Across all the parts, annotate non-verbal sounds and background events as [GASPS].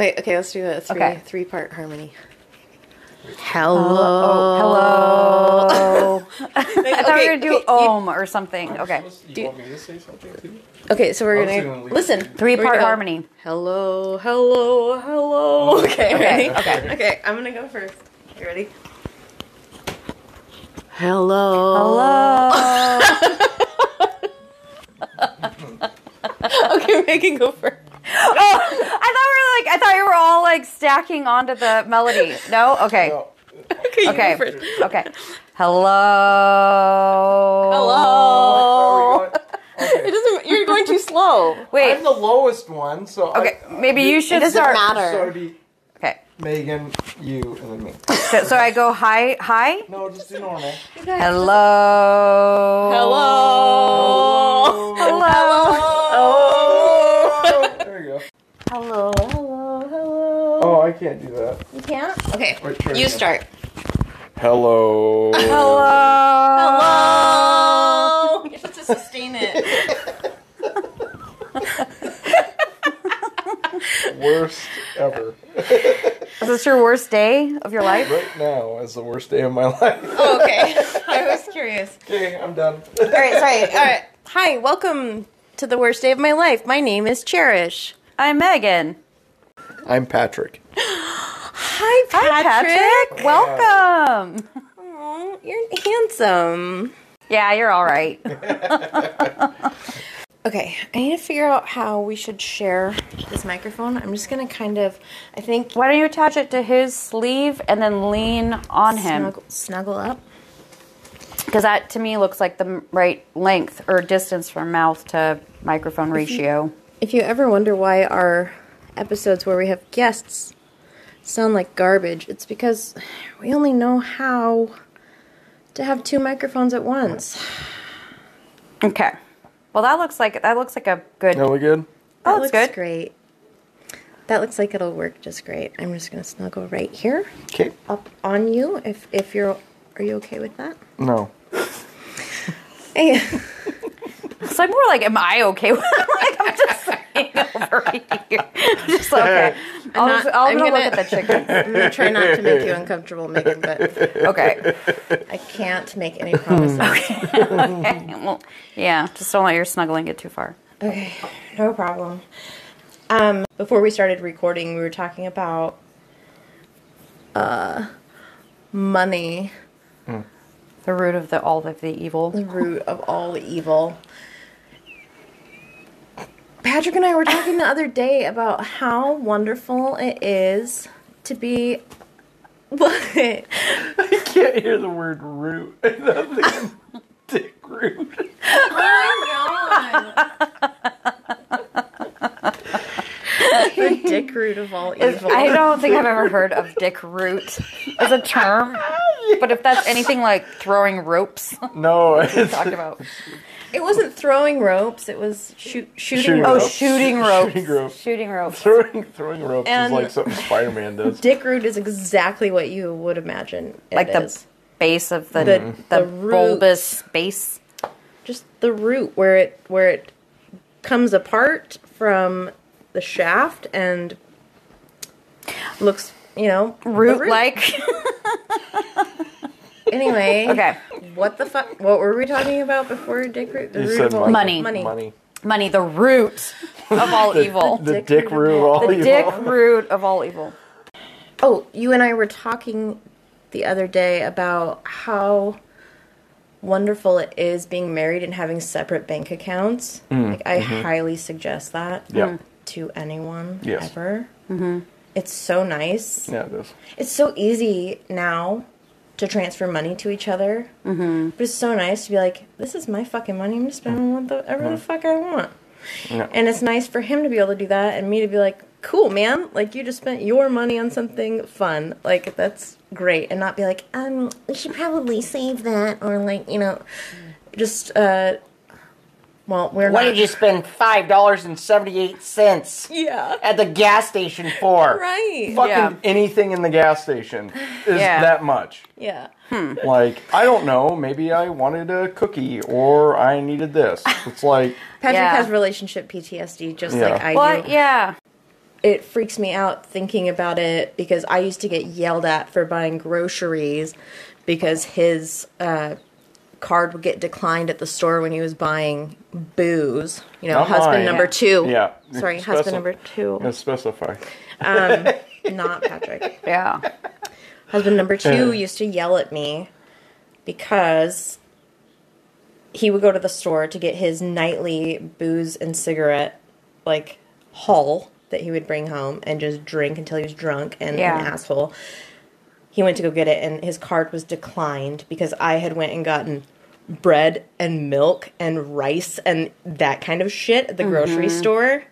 Wait, okay, let's do a three Okay. three part harmony. Hello. Oh, oh, hello. [LAUGHS] I thought we were gonna do okay, you- Om or something. Okay. Do you want me to say something too? Okay, so we're gonna, gonna listen. Three part go. harmony. Hello, hello, hello. Oh, [LAUGHS] okay, ready? okay. Okay, I'm gonna go first. You ready? Hello. Hello. [LAUGHS] Okay, Megan, go first. [LAUGHS] oh, I thought we were like I thought you were all like stacking onto the melody. No? Okay. No. Okay, Okay. go. Okay. Hello. Hello. Okay. It doesn't. You're going too slow. [LAUGHS] Wait. I'm the lowest one, so Okay. I, Maybe you should It doesn't start. matter. So Okay. Megan, you, and then me. [LAUGHS] So, so I go hi hi. No, just do normal. Hello. Hello. Hello. Oh. There you go. Hello. Hello. Hello. Oh, I can't do that. You can't. Okay. Wait, try You again. start. Hello. Hello. Hello. You have to sustain it. [LAUGHS] Worst ever. Is this your worst day of your life? Right now is the worst day of my life. Oh, okay. I was curious. Okay, I'm done. All right. Sorry. All right. [LAUGHS] Hi. Welcome to the worst day of my life. My name is Cherish. I'm Megan. I'm Patrick. [GASPS] Hi, Hi, Patrick. Welcome. Aw, you're handsome. Yeah, you're all right. [LAUGHS] [LAUGHS] Okay, I need to figure out how we should share this microphone. I'm just gonna kind of, I think, Why don't you attach it to his sleeve and then lean on him? snuggle, snuggle up. Because that to me looks like the m- right length or distance from mouth to microphone ratio. If you ever wonder why our episodes where we have guests sound like garbage, it's because we only know how to have two microphones at once. Okay. Well, that looks like that looks like a good. Are we good? Oh, that it's looks good. great. That looks like it'll work just great. I'm just gonna snuggle right here, Okay. up on you. If if you're, are you okay with that? No. Hey. [LAUGHS] It's like more like, am I okay with it? [LAUGHS] like I'm just [LAUGHS] saying over here. [LAUGHS] just okay. I'll, not- just, I'll I'm gonna gonna- look at the chicken. I'm gonna try not to make you uncomfortable, Megan, but Okay. I can't make any promises. okay. Well, yeah. Just don't let your snuggling get too far. Okay, no problem. Um, before we started recording, we were talking about uh, money, The root of the all of the evil. the root of all the evil. Patrick and I were talking the other day about how wonderful it is to be. What? I can't hear the word root. [LAUGHS] Nothing. Dick root. the dick root of all evil. I don't think I've ever heard of dick root as a term. But if that's anything like throwing ropes, No, [LAUGHS] it's talked about. It wasn't throwing ropes. It was shoot, shooting, Shooting Oh, ropes. ropes. shooting [LAUGHS] ropes. Shooting ropes. Shooting ropes. throwing throwing ropes And- is like something Spider Man does. [LAUGHS] Dick root is exactly what you would imagine. it Like the is. base of the The- mm-hmm. the, the root. bulbous base. just the root where it where it comes apart from the shaft and looks, you know, Root like. [LAUGHS] Anyway, okay. What the fuck? What were we talking about before dick root? The You root said of all money. Money. Money. Money, the root of all [LAUGHS] evil. The Dick dick, root of all- all The evil. dick root of all evil. Oh, you and I were talking the other day about how wonderful it is being married and having separate bank accounts. Mm, like, I mm-hmm. highly suggest that Yeah. Mm. to anyone Yes. ever. Mm-hmm. It's so nice. Yeah, it is. It's so easy now to transfer money to each other. Mm-hmm. But it's so nice to be like, this is my fucking money. I'm just spending whatever the fuck I want. Yeah. And it's nice for him to be able to do that and me to be like, cool, man. Like, you just spent your money on something fun. Like, that's great. And not be like, um, we should probably save that. Or, like, you know, just, uh, well, we're What not. did you spend five dollars and seventy eight cents Yeah. at the gas station for? Right. Fucking Yeah. anything in the gas station is Yeah. that much. Yeah. Like, I don't know, maybe I wanted a cookie or I needed this. It's like, [LAUGHS] Patrick Yeah. has relationship PTSD just Yeah. like I Well, do. yeah. it freaks me out thinking about it because I used to get yelled at for buying groceries because his uh, card would get declined at the store when he was buying booze. You know, Not husband mine. number two. Yeah. Sorry, Speci- husband number two. Let's specify. Um, [LAUGHS] not Patrick. Yeah. Husband number two used to yell at me because he would go to the store to get his nightly booze and cigarette like haul that he would bring home and just drink until he was drunk and Yeah. an asshole. He went to go get it and his card was declined because I had went and gotten bread and milk and rice and that kind of shit at the grocery Mm-hmm. store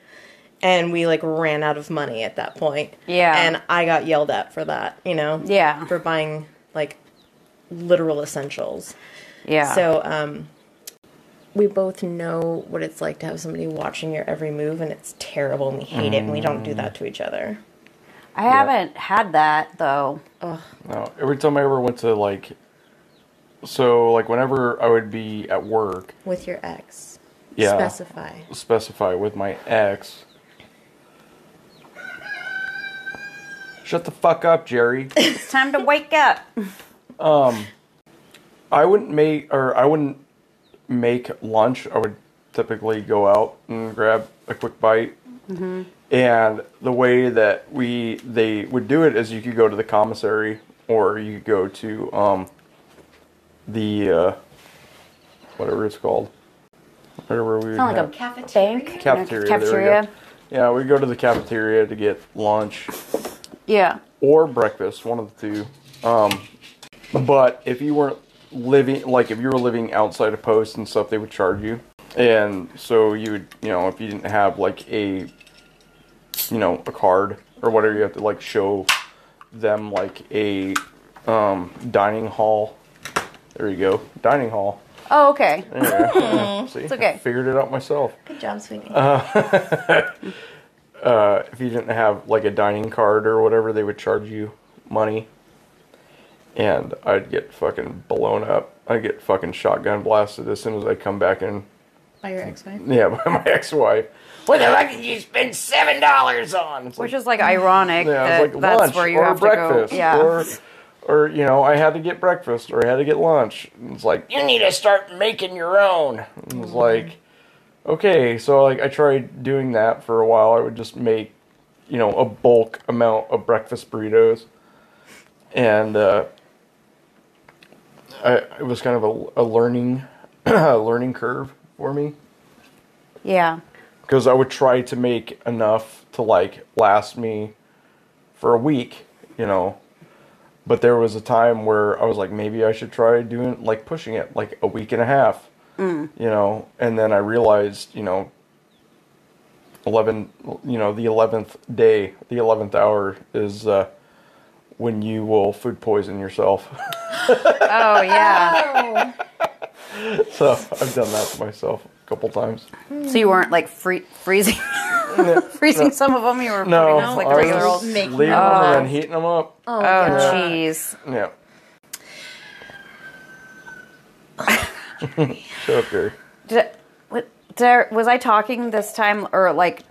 and we like ran out of money at that point. Yeah. And I got yelled at for that, you know? Yeah. For buying like literal essentials. Yeah. So, um, we both know what it's like to have somebody watching your every move, and it's terrible, and we hate it, and we don't do that to each other. I haven't had that though. No, every time I ever went to like, so like whenever I would be at work, With your ex. Yeah. Specify. specify with my ex. Shut the fuck up, Jerry. [LAUGHS] It's time to wake up. Um, I wouldn't make or I wouldn't make lunch. I would typically go out and grab a quick bite. And the way that we they would do it is you could go to the commissary or you could go to um, the uh, whatever it's called. Whatever we would like have. a Cafeteria? bank. Cafeteria, there we. Cafeteria. Yeah, we go to the cafeteria to get lunch Yeah. or breakfast, one of the two. Um, but if you weren't living, like if you were living outside of post and stuff, they would charge you. And so you would, you know, if you didn't have like a, you know, a card or whatever, you have to like show them like a um, dining hall. There you go, dining hall. Oh, okay. [LAUGHS] Yeah. See, it's okay. I figured it out myself. Good job, sweetie. [LAUGHS] Uh, if you didn't have like a dining card or whatever, they would charge you money. And I'd get fucking blown up. I'd get fucking shotgun blasted as soon as I come back in. By your ex-wife? Yeah, [LAUGHS] by my ex-wife. What the fuck did you spend seven dollars on? It's Which like, is like ironic yeah, that like that's lunch where you or have breakfast to go. Yeah. or, or you know, I had to get breakfast or I had to get lunch. And It's like you need to start making your own. And It's like okay, so like I tried doing that for a while. I would just make, you know, a bulk amount of breakfast burritos, and uh, I, it was kind of a, a learning, [CLEARS THROAT] a learning curve for me yeah. Because I would try to make enough to like last me for a week, you know. But there was a time where I was like, maybe I should try doing like pushing it like a week and a half, you know. And then I realized, you know, eleven, you know, the eleventh day, the eleventh hour is uh, when you will food poison yourself. Oh, yeah. [LAUGHS] so I've done that to myself couple times. so you weren't like free- freezing, [LAUGHS] freezing some of them. You were No, putting them like I the was regular old. just Making leaving them them. and heating them up. Oh, Oh, yeah. jeez. Yeah. [LAUGHS] [LAUGHS] Shut up, Gary. Did, what, was I talking this time, or like,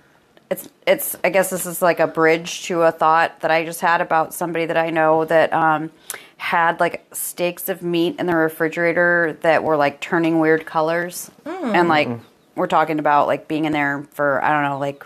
it's it's. I guess this is like a bridge to a thought that I just had about somebody that I know that um, had like steaks of meat in the refrigerator that were like turning weird colors, and like we're talking about like being in there for I don't know like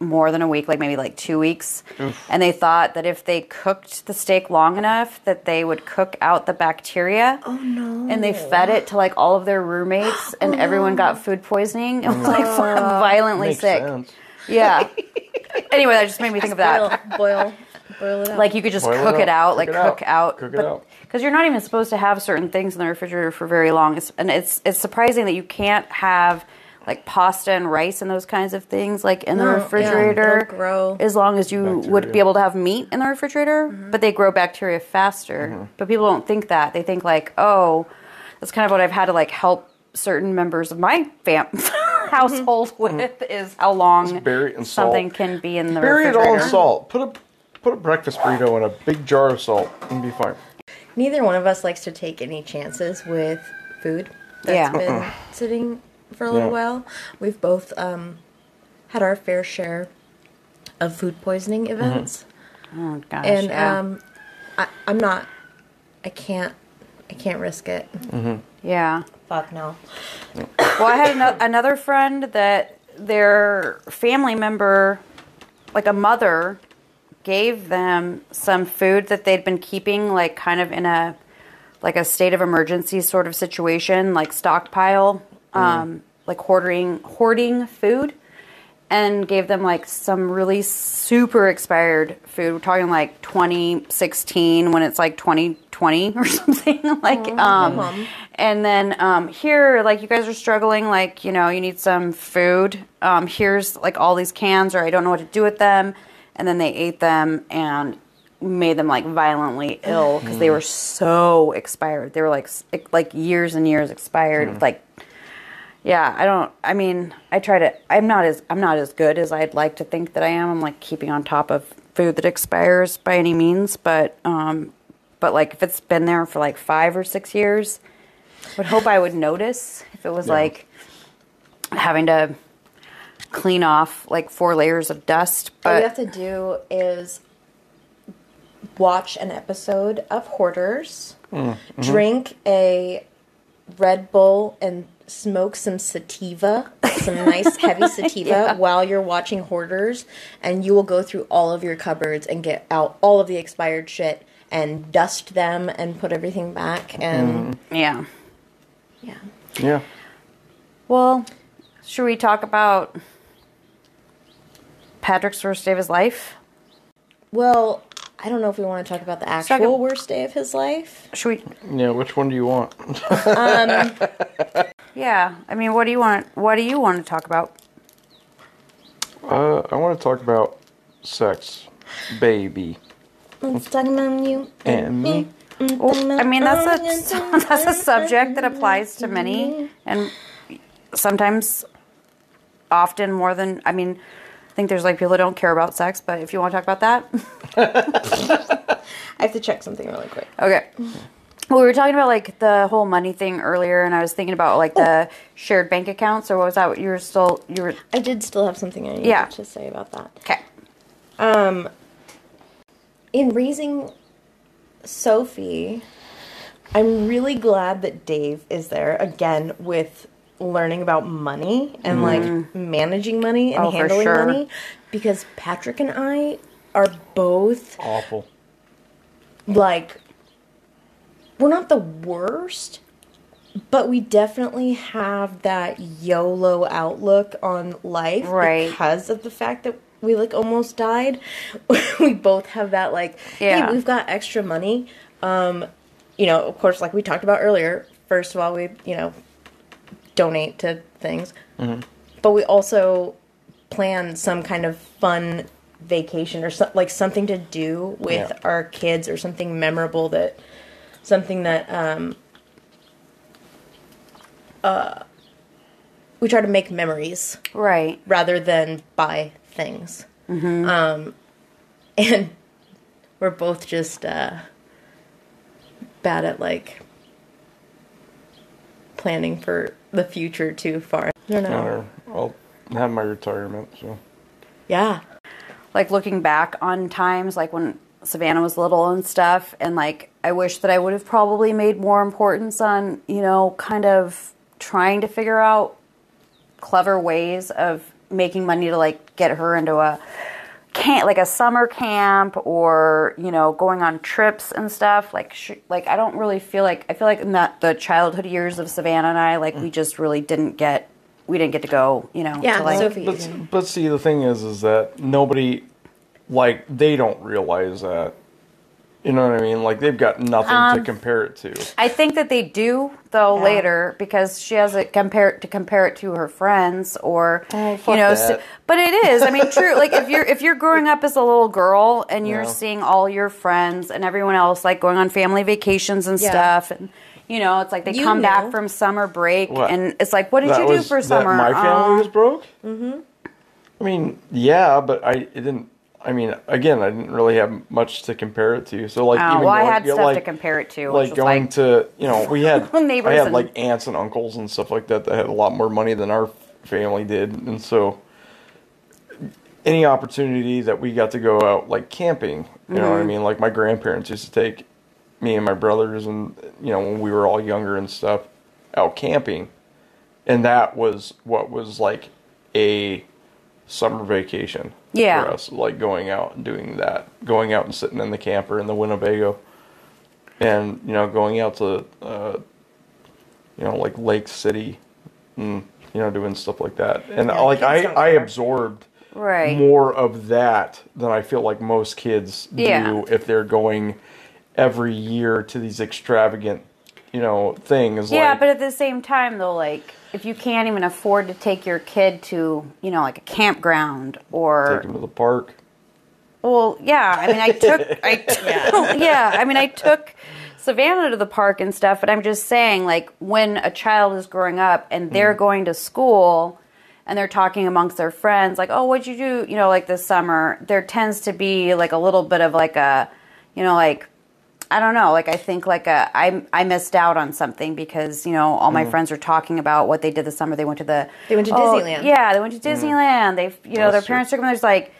more than a week, like maybe like two weeks. And they thought that if they cooked the steak long enough, that they would cook out the bacteria. Oh no! And they fed it to like all of their roommates, and [GASPS] everyone got food poisoning and was like [GASPS] [LAUGHS] violently Makes sick. sense. Yeah. [LAUGHS] anyway, that just made me think of that. Boil, boil, boil it out. Like you could just Boil it cook it out. out, like Cook it out. cook out, Cook it out. because you're not even supposed to have certain things in the refrigerator for very long. It's, and it's it's surprising that you can't have like pasta and rice and those kinds of things like in the No, yeah, refrigerator it'll grow. as long as you would Bacteria. be able to have meat in the refrigerator, but they grow bacteria faster. Mm-hmm. But people don't think that. They think like, oh, that's kind of what I've had to like help certain members of my fam [LAUGHS] [LAUGHS] household with is how long Mm-hmm. bury it in salt. something can be in the Bury it all in salt. Put a put a breakfast burrito in a big jar of salt and be fine. Neither one of us likes to take any chances with food that's Yeah. been sitting for a little Yeah. while. We've both um, had our fair share of food poisoning events, Oh gosh. and yeah. um, I, I'm not. I can't. I can't risk it. yeah. Fuck no. Well, I had ano- another friend that their family member, like a mother, gave them some food that they'd been keeping, like kind of in a like a state of emergency sort of situation, like stockpile, um, like hoarding hoarding food, and gave them like some really super expired food. We're talking like 2016 when it's like 2020 [LAUGHS] or something [LAUGHS] like um and then um here like you guys are struggling like you know you need some food. Um here's like all these cans or I don't know what to do with them. And then they ate them and made them like violently ill because they were so expired. They were like like years and years expired like yeah, I don't. I mean, I try to. I'm not as. I'm not as good as I'd like to think that I am. I'm like keeping on top of food that expires by any means, but um, but like if it's been there for like five or six years, I would hope I would notice if it was Yeah. like having to clean off like four layers of dust. All you have to do is watch an episode of Hoarders, drink a Red Bull, and smoke some sativa, some nice heavy [LAUGHS] sativa while you're watching Hoarders, and you will go through all of your cupboards and get out all of the expired shit and dust them and put everything back. And mm. yeah. yeah. Yeah. Well, should we talk about Patrick's first day of his life? Well, I don't know if we want to talk about the actual ab- worst day of his life. Should we? Yeah. Which one do you want? Um, [LAUGHS] yeah. I mean, what do you want? What do you want to talk about? Uh, I want to talk about sex, baby, mm, Let's talk about you and me. Mm, mm, well, I mean, that's a [LAUGHS] that's a subject that applies to many, and sometimes, often more than. I mean, I think there's like people that don't care about sex, but if you want to talk about that, [LAUGHS] [LAUGHS] I have to check something really quick. okay. Well, we were talking about like the whole money thing earlier, and I was thinking about like the shared bank accounts, or what was that? What you were still you were I did still have something I needed Yeah. to say about that. okay. Um, in raising Sophie, I'm really glad that Dave is there again with learning about money and like managing money and Oh, handling sure. money because Patrick and I are both Awful. like we're not the worst but we definitely have that YOLO outlook on life Right. because of the fact that we like almost died. [LAUGHS] we both have that like, Yeah. hey, we've got extra money. Um, you know, of course, like we talked about earlier. First of all, we you know donate to things, but we also plan some kind of fun vacation or so, like something to do with Yeah. our kids or something memorable that something that um uh we try to make memories Right. rather than buy things. Um, [LAUGHS] and we're both just uh, bad at like planning for the future too far. I don't know. Or I'll have my retirement. So Yeah. like looking back on times like when Savannah was little and stuff and like I wish that I would have probably made more importance on, you know, kind of trying to figure out clever ways of making money to like get her into a camp like a summer camp or, you know, going on trips and stuff. Like sh- like I don't really feel like I feel like in that the childhood years of Savannah and I like we mm. just really didn't get we didn't get to go, you know, Yeah, to like Sophie. But, but see, the thing is, is that nobody, like, they don't realize that. You know what I mean? Like, they've got nothing Um, to compare it to. I think that they do though Yeah. later because she has it compare to compare it to her friends or Oh, fuck you know. that. So, but it is. I mean, true. Like if you're if you're growing up as a little girl and you're Yeah. seeing all your friends and everyone else like going on family vacations and Yeah. stuff and. You know, it's like they You come know. back from summer break, What? and it's like, what did That you do was- for that summer? My family Um, was broke. Mm-hmm. I mean, yeah, but I it didn't. I mean, again, I didn't really have much to compare it to. So, like, Oh, even well, I had stuff to compare it to, Like going like- to, you know, we had [LAUGHS] I had and- like aunts and uncles and stuff like that that had a lot more money than our family did, and so any opportunity that we got to go out like camping, you know what I mm-hmm. mean? Like my grandparents used to take me and my brothers and you know when we were all younger and stuff out camping. And that was what was like a summer vacation Yeah. for us, like going out and doing that, going out and sitting in the camper in the Winnebago, and you know going out to uh, you know like Lake City, and you know doing stuff like that, and Yeah, like I I absorbed Right. more of that than I feel like most kids do Yeah. if they're going every year to these extravagant you know things. Yeah, like, but at the same time, though, like if you can't even afford to take your kid to, you know, like a campground or take them to the park. Well, yeah. I mean, I took, [LAUGHS] I [LAUGHS] yeah. I mean, I took Savannah to the park and stuff. But I'm just saying, like, when a child is growing up and they're mm. going to school and they're talking amongst their friends, like, oh, what'd you do? You know, like this summer, there tends to be like a little bit of like a, you know, like. I don't know. Like I think like a, I I missed out on something because you know all my friends are talking about what they did this summer. They went to the They went to oh, Disneyland. Yeah, they went to Disneyland. They you know That's their true. parents took them. There's like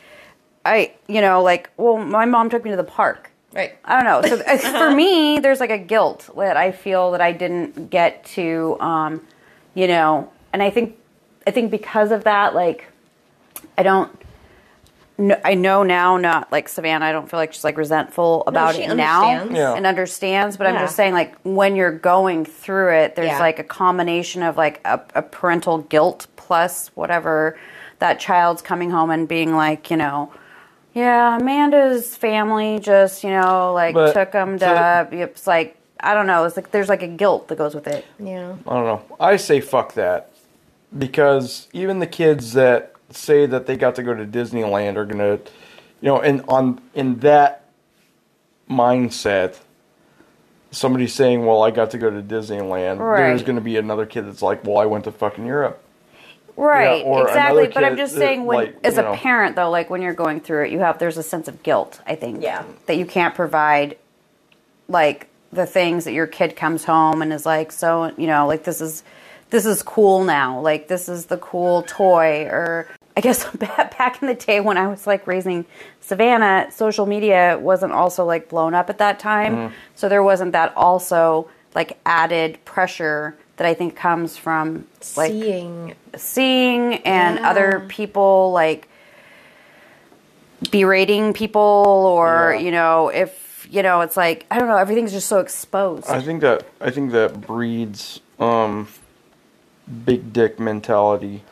I, you know, like, well, my mom took me to the park. Right. I don't know. So [LAUGHS] uh, for me, there's like a guilt that I feel that I didn't get to, um, you know, and I think, I think because of that, like, I don't. Kn- I know now, not like Savannah. I don't feel like she's like resentful about she it now. Yeah. and understands. But I'm just saying, like when you're going through it, there's Yeah. like a combination of like a, a parental guilt plus whatever that child's coming home and being like, you know, yeah, Amanda's family just you know like But took them to. to- it's like I don't know. It's like there's like a guilt that goes with it. Yeah. I don't know. I say fuck that because even the kids that say that they got to go to Disneyland are gonna, you know, and on in that mindset, somebody saying, "Well, I got to go to Disneyland," Right. there's gonna be another kid that's like, "Well, I went to fucking Europe." Right, or exactly. But I'm kid just that, saying, when like, as a know- parent, though, like when you're going through it, you have there's a sense of guilt. I think, Yeah. that you can't provide like the things that your kid comes home and is like, so you know, like this is this is cool now. Like this is the cool toy, or I guess [LAUGHS] back back in the day when I was like raising Savannah, social media wasn't also like blown up at that time, Mm-hmm. so there wasn't that also like added pressure that I think comes from like Seeing. seeing and Yeah. other people like berating people or Yeah. you know if you know it's like i don't know everything's just so exposed I think that I think that breeds um, big dick mentality.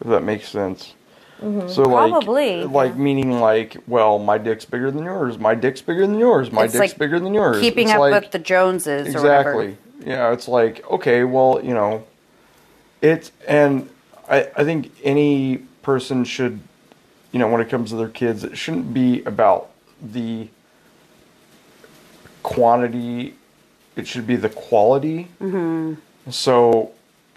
If that makes sense. So like, Mm-hmm. Probably, like meaning like, well, my dick's bigger than yours. My dick's bigger than yours. My It's dick's like bigger than yours. keeping It's up like- with the joneses or whatever exactly. Yeah, it's like okay, well, you know, it's and I I think any person should, you know, when it comes to their kids, it shouldn't be about the quantity. It should be the quality. Mm-hmm. So,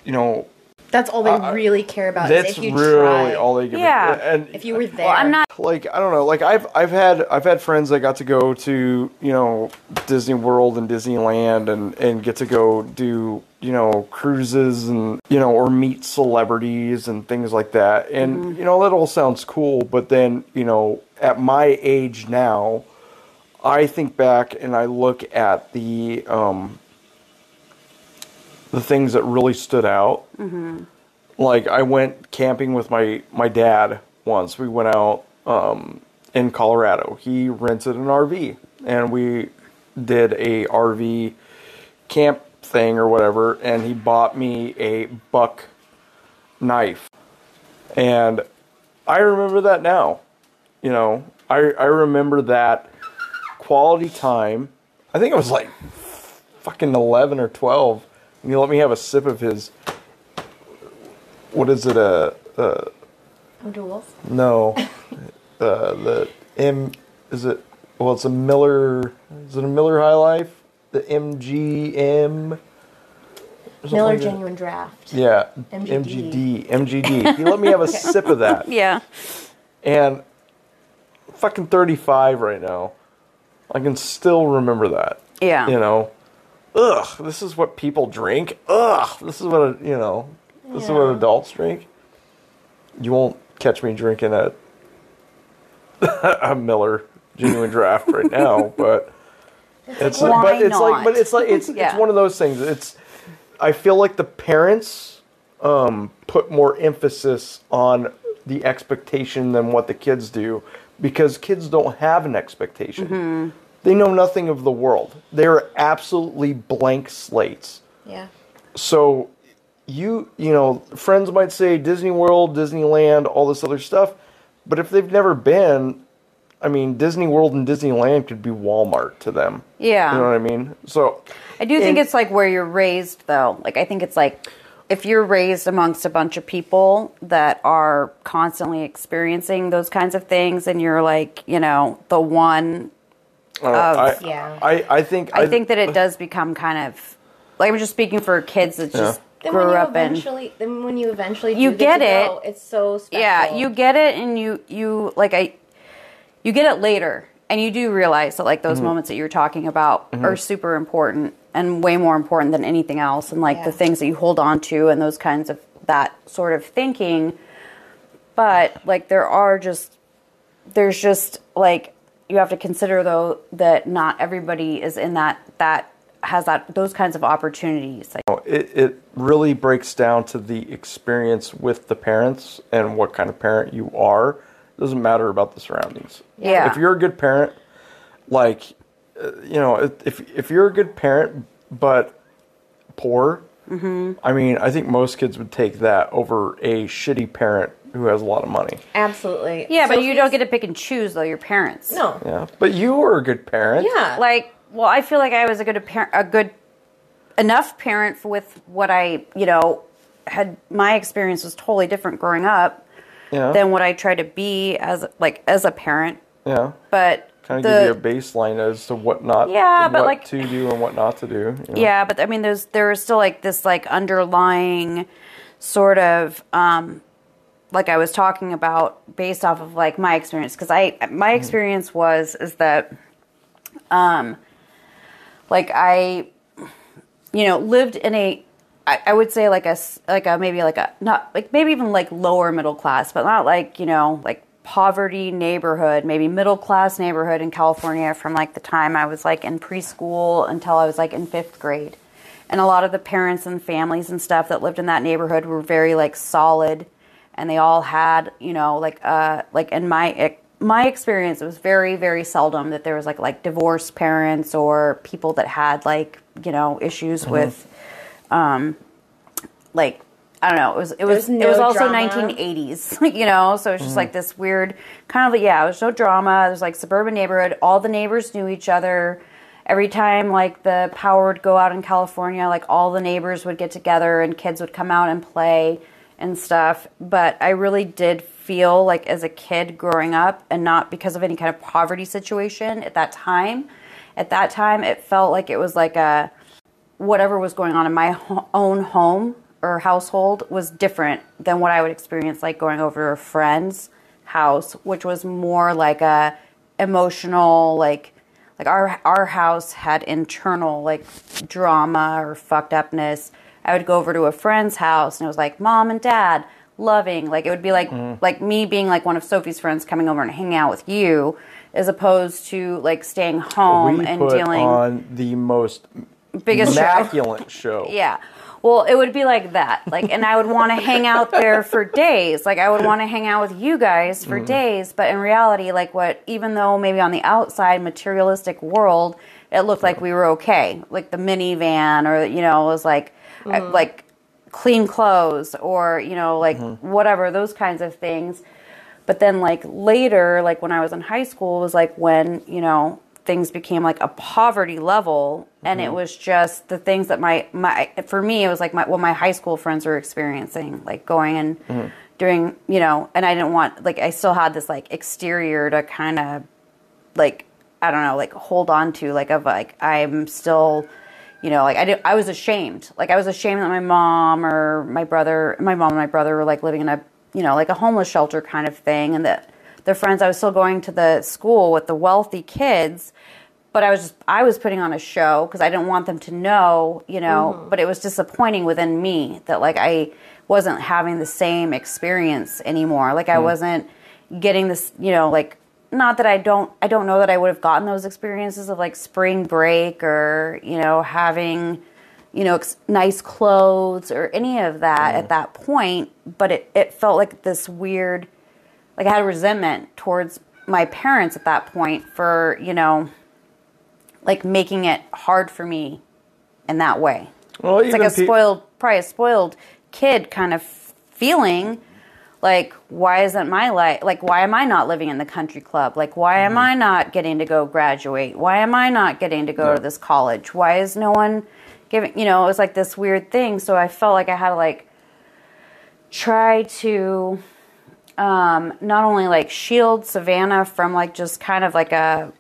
you know, That's all they Uh, really care about. is that's if you really try. all they give. a- Yeah. and If you were there. well i'm not like I don't know, like I've I've had I've had friends that got to go to you know Disney World and Disneyland and and get to go do you know cruises and you know or meet celebrities and things like that and you know that all sounds cool but then you know at my age now I think back and I look at the um the things that really stood out like I went camping with my my dad once. We went out um, in Colorado. He rented an RV, and we did a RV camp thing or whatever. And he bought me a buck knife, and I remember that now. You know, I I remember that quality time. I think it was like fucking eleven or twelve. He let me have a sip of his what is it? Uh, uh Duels. no, uh, the M is it? Well, it's a Miller. Is it a Miller High Life? The MGM. Miller like that? Genuine Draft. Yeah, MGD. MGD. MGD. He let me have a [LAUGHS] sip of that, yeah and fucking thirty five right now. I can still remember that. yeah You know, ugh. This is what people drink. Ugh. This is what a, you know. This is what adults drink. You won't catch me drinking at [LAUGHS] a Miller genuine draft right now, [LAUGHS] but it's Why but it's like but it's like it's [LAUGHS] Yeah. it's one of those things. It's I feel like the parents um, put more emphasis on the expectation than what the kids do because kids don't have an expectation. Mm-hmm. They know nothing of the world. They're absolutely blank slates. Yeah. So you you know friends might say Disney World, Disneyland, all this other stuff, but if they've never been, I mean Disney World and Disneyland could be Walmart to them. Yeah. You know what I mean? So I do think And- it's like where you're raised, though. Like, I think it's like if you're raised amongst a bunch of people that are constantly experiencing those kinds of things, and you're like, you know, the one. Uh, I, Yeah. I I think I think that it does become kind of like I'm just speaking for kids that just Then when grew you up in. eventually, then when you eventually You do get to it. go, it's so special. Yeah, you get it, and you you like I, you get it later, and you do realize that like those Mm-hmm. moments that you're talking about are super important and way more important than anything else, and like the things that you hold on to and those kinds of that sort of thinking. But like there are just there's just like you have to consider though that not everybody is in that that has that those kinds of opportunities. Like it, it really breaks down to the experience with the parents and what kind of parent you are. It doesn't matter about the surroundings. Yeah. If you're a good parent, like, uh, you know, if if you're a good parent but poor, Mm-hmm. I mean, I think most kids would take that over a shitty parent who has a lot of money. absolutely. yeah, but you don't get to pick and choose though. Your parents. No. Yeah, but you were a good parent. Yeah. like well i feel like i was a good parent, a good enough parent with what i you know had my experience was totally different growing up yeah, than what i try to be as like as a parent yeah. but Kind of the, give you a baseline as to what not, Yeah, but what like- to do and what not to do. you know? yeah but i mean there's there is still like this like underlying sort of um like i was talking about based off of like my experience because i my experience was is that um like i you know lived in a I, I would say like a like a maybe like a not like maybe even like lower middle class but not like you know like poverty neighborhood maybe middle class neighborhood in california from like the time i was like in preschool until i was like in fifth grade. And a lot of the parents and families and stuff that lived in that neighborhood were very like solid and they all had you know like uh like in my my experience it was very very seldom that there was like like divorced parents or people that had like you know issues with um like I don't know. It was it was was no it was also drama. 1980s, [LAUGHS] you know. So it's just like this weird kind of yeah. There's no drama. There's like suburban neighborhood. All the neighbors knew each other. Every time like the power would go out in California, like all the neighbors would get together and kids would come out and play and stuff. But I really did feel like as a kid growing up, and not because of any kind of poverty situation at that time. At that time, it felt like it was like a whatever was going on in my ho- own home or household was different than what I would experience like going over to a friend's house, which was more like a emotional like like our our house had internal like drama or fucked upness. I would go over to a friend's house and it was like mom and dad loving like it would be like mm-hmm. like me being like one of Sophie's friends coming over and hanging out with you as opposed to like staying home we and dealing on the most biggest immaculate show. [LAUGHS] Yeah. Well, it would be like that. Like, and I would want to hang out there for days. Like, I would want to hang out with you guys for mm-hmm. days. But in reality, like, what, even though maybe on the outside, materialistic world, it looked like we were okay. Like the minivan, or, you know, it was like, uh, mm-hmm. like clean clothes, or, you know, like mm-hmm. whatever, those kinds of things. But then, like, later, like when I was in high school, was like when, you know, things became like a poverty level. And it mm-hmm. was just the things that my my for me it was like my what my high school friends were experiencing like going and doing you know and I didn't want like I still had this like exterior to kind of like I don't know like hold on to like of like I'm still you know like I did, I was ashamed like I was ashamed that my mom or my brother my mom and my brother were like living in a you know like a homeless shelter kind of thing and that their friends I was still going to the school with the wealthy kids but I was just I was putting on a show because I didn't want them to know, you know. Mm-hmm. But it was disappointing within me that like I wasn't having the same experience anymore. Like I mm. wasn't getting this, you know, like not that I don't I don't know that I would have gotten those experiences of like spring break or you know having you know ex- nice clothes or any of that at that point but it, it felt like this weird like I had resentment towards my parents at that point for you know like making it hard for me in that way. Well, it's like a spoiled probably a spoiled kid kind of feeling like why isn't my life like why am i not living in the country club? Like why am i not getting to go graduate? Why am i not getting to go Yeah. to this college? Why is no one giving you know it was like this weird thing. So i felt like i had to like try to um, not only like shield savannah from like just kind of like a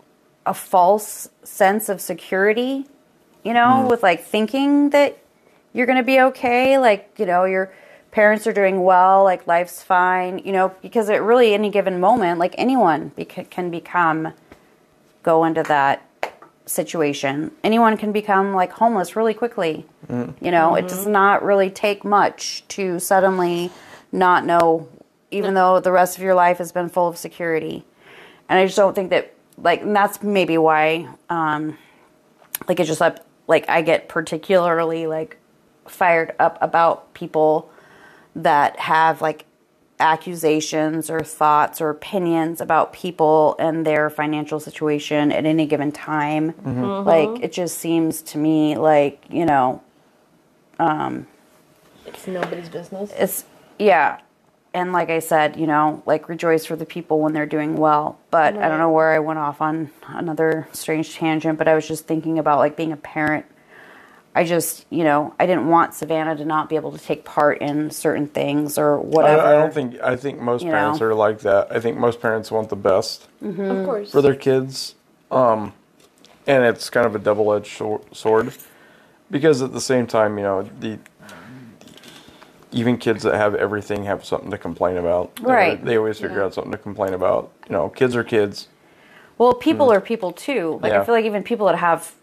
a false sense of security you know with like thinking that you're going to be okay. Like you know your parents are doing well like life's fine you know because at really any given moment like anyone can become go into that situation. Anyone can become like homeless really quickly. You know it does not really take much to suddenly not know even though the rest of your life has been full of security. And i just don't think that like and that's maybe why um like it just up like i get particularly like fired up about people that have like accusations or thoughts or opinions about people and their financial situation at any given time. Like it just seems to me like you know um It's nobody's business. it's yeah. And like i said you know like rejoice for the people when they're doing well. But i don't know where i went off on another strange tangent but i was just thinking about like being a parent i just you know i didn't want savannah to not be able to take part in certain things or whatever I don't think I think most You parents know. are like that. I think most parents want the best Of course. for their kids, um, and it's kind of a double-edged sword because at the same time, you know, the even kids that have everything have something to complain about. They- Right. They always figure Yeah. out something to complain about. You know, kids are kids. Well, people are people too. Like I feel like even people that have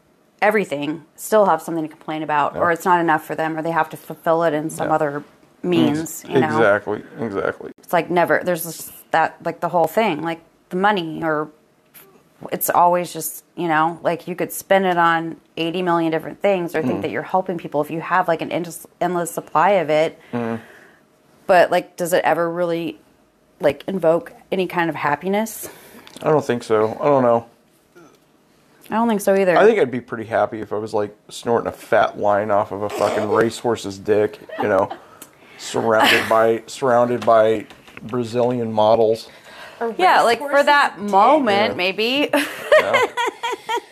everything still have something to complain about, or it's not enough for them, or they have to fulfill it in some Yeah. other means. Mm-hmm. You know, Exactly. Exactly. it's like never. There's this, that like the whole thing, like the money, or it's always just you know like you could spend it on 80 million different things or think mm. that you're helping people if you have like an endless, endless supply of it mm-hmm. but like does it ever really like invoke any kind of happiness I don't think so. I don't know. I don't think so either I think I'd be pretty happy if I was like snorting a fat line off of a fucking [LAUGHS] racehorse's dick, you know, surrounded by surrounded by Brazilian models. Yeah, like for that moment, Yeah. maybe. [LAUGHS]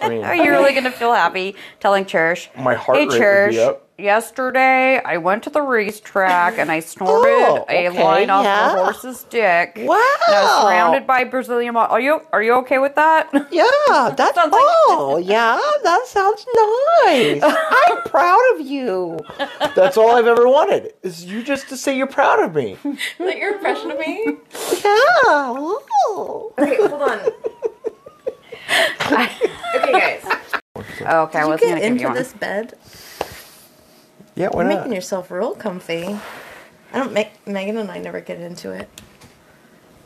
I mean, Are you really gonna feel happy telling Cherish? My heart hey, rate would Cherish, be up." Yesterday, I went to the racetrack and I [GASPS] oh, snorted Oh, a line off yeah. the horse's dick. Wow. And I was surrounded by Brazilian. Mo- are you Are you okay with that? Yeah, [LAUGHS] that's Sounds like- oh [LAUGHS] yeah, that sounds nice. I'm proud of you. That's all I've ever wanted is you just to say you're proud of me. [LAUGHS] Is that your impression of me? Yeah. ooh. Okay, hold on. okay, guys. okay, I Did you wasn't get gonna give into you one. this bed? Yeah, why You're not? making yourself real comfy. I don't make Megan and I never get into it.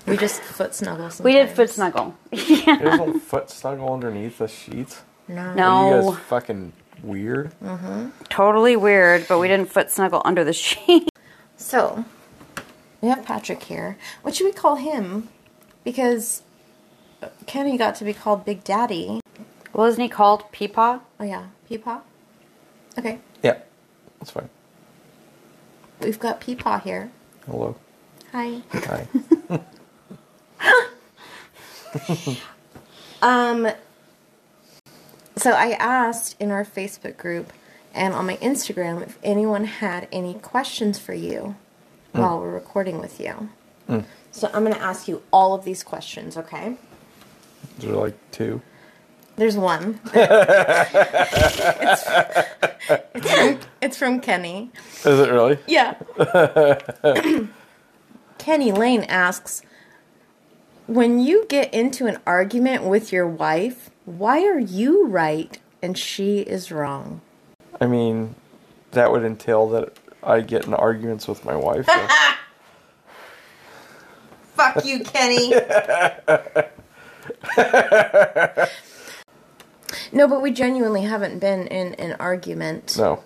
We just foot snuggle. Sometimes. We did foot snuggle. [LAUGHS] There's no foot snuggle underneath the sheets. No. No. Are you guys fucking weird? Mm-hmm. totally weird, but we didn't foot snuggle under the [LAUGHS] sheet. So, we have Patrick here. What should we call him? Because Kenny got to be called Big Daddy. Wasn't he called Peepaw? Oh yeah, Peepaw. Okay, Yeah, that's fine. we've got Peepaw here. Hello. Hi. Hi. [LAUGHS] [LAUGHS] Um, so I asked in our Facebook group and on my Instagram if anyone had any questions for you while we're recording with you. So I'm going to ask you all of these questions, okay? Is there like two? There's one. [LAUGHS] it's, it's, from, it's from Kenny. Is it really? Yeah. [COUGHS] [COUGHS] Kenny Lane asks When you get into an argument with your wife, why are you right and she is wrong? I mean, that would entail that I get in arguments with my wife. [LAUGHS] Fuck you, Kenny. [LAUGHS] No, but we genuinely haven't been in an argument. No,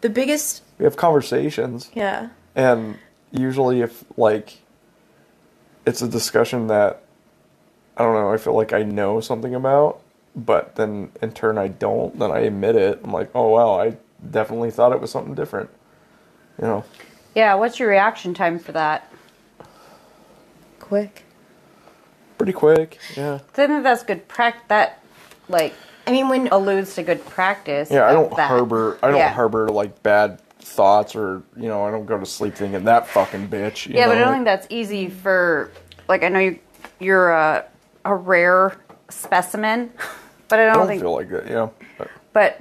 The biggest, we have conversations, yeah. and usually if like it's a discussion that I don't know, I feel like I know something about, but then in turn I don't, then I admit it. I'm like, oh wow, I definitely thought it was something different. You know, Yeah, what's your reaction time for that? Quick. pretty quick. Yeah. I think that's good prac. That like I mean, when alludes to good practice. Yeah, I don't that. harbor. I don't Yeah. harbor like bad thoughts, or you know, I don't go to sleep thinking that fucking bitch. you Yeah, but I don't think that's easy for like I know you you're a a rare specimen, but I I don't, don't think feel like that. Yeah, but but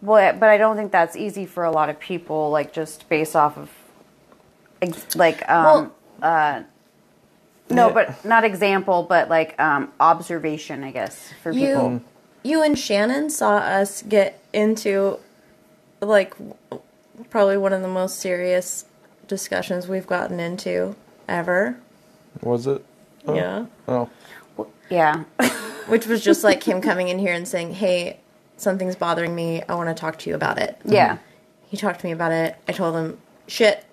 well, but I don't think that's easy for a lot of people like just based off of like um uh no, but not example, but like um observation, I guess, for you, people. you and Shannon saw us get into, like, probably one of the most serious discussions we've gotten into ever. was it? Oh. Yeah. Oh, Yeah. [LAUGHS] Which was just like him coming in here and saying, hey, something's bothering me. I want to talk to you about it. yeah. Mm-hmm. He talked to me about it. I told him, shit,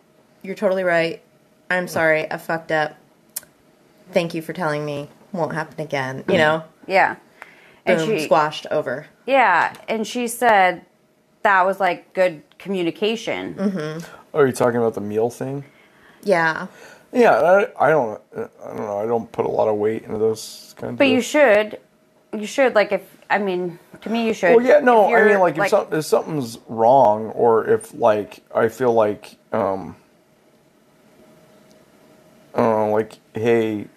you're totally right. I'm sorry. I fucked up. Thank you for telling me. Won't happen again. You mm-hmm. know? Yeah. And Boom, she squashed over. Yeah, and she said that was like good communication. Mm-hmm. oh, are you talking about the meal thing? Yeah. Yeah, I, I don't. I don't know. I don't put a lot of weight into those kind. Of But of... you should, you should like if I mean to me you should. Well, yeah, no. I mean, like, if, some, if something's wrong, or if like I feel like, um, uh, like, hey,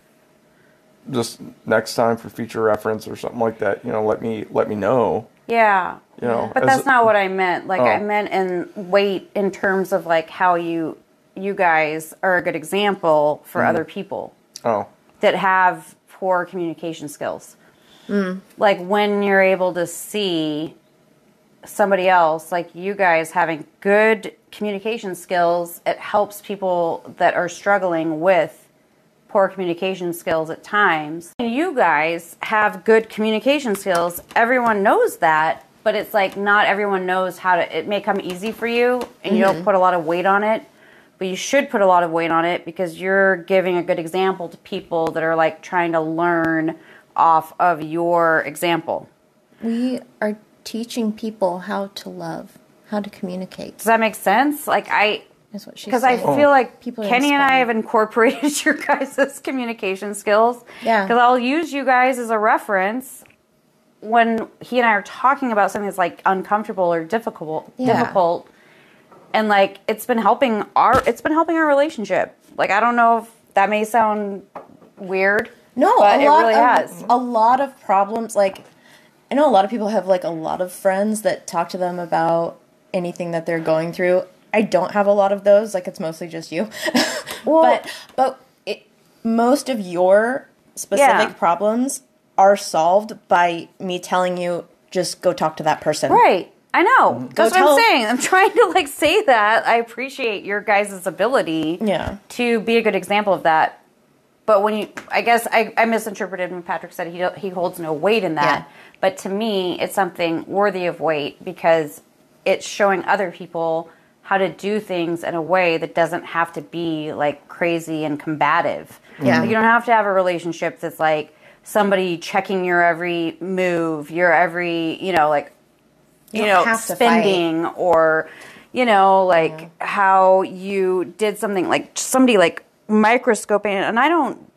just next time for future reference or something like that, you know, let me let me know. yeah, You know, but as- that's not what I meant. Like I Oh. meant in weight in terms of like how you you guys are a good example for Mm-hmm. other people Oh, that have poor communication skills. Like when you're able to see somebody else, like you guys having good communication skills, it helps people that are struggling with poor communication skills at times. And you guys have good communication skills. Everyone knows that, but it's like not everyone knows how to it may come easy for you and you don't mm-hmm. put a lot of weight on it. But you should put a lot of weight on it because you're giving a good example to people that are like trying to learn off of your example. We are teaching people how to love, how to communicate. Does that make sense? Like I Is what she's because I feel oh. like People are Kenny and I have incorporated [LAUGHS] your guys' communication skills. Yeah. Because I'll use you guys as a reference when he and I are talking about something that's like uncomfortable or difficult, Yeah. difficult, and like it's been helping our it's been helping our relationship. Like I don't know if that may sound weird. No, but a it lot really of, has. A lot of problems. Like, I know a lot of people have like a lot of friends that talk to them about anything that they're going through. I don't have a lot of those. Like, it's mostly just you. [LAUGHS] Well- but but it, most of your specific Yeah. problems are solved by me telling you just go talk to that person. Right. I know. Mm-hmm. That's what I'm saying. I'm [LAUGHS] trying to like say that. I appreciate your guys' ability Yeah. to be a good example of that. But when you, I guess I, I misinterpreted when Patrick said he he holds no weight in that. Yeah. But to me, it's something worthy of weight because it's showing other people how to do things in a way that doesn't have to be like crazy and combative. Yeah. Like, you don't have to have a relationship that's like somebody checking your every move, your every, you know, like you, don't know, spending or you know, like how you did something like somebody like microscoping and I don't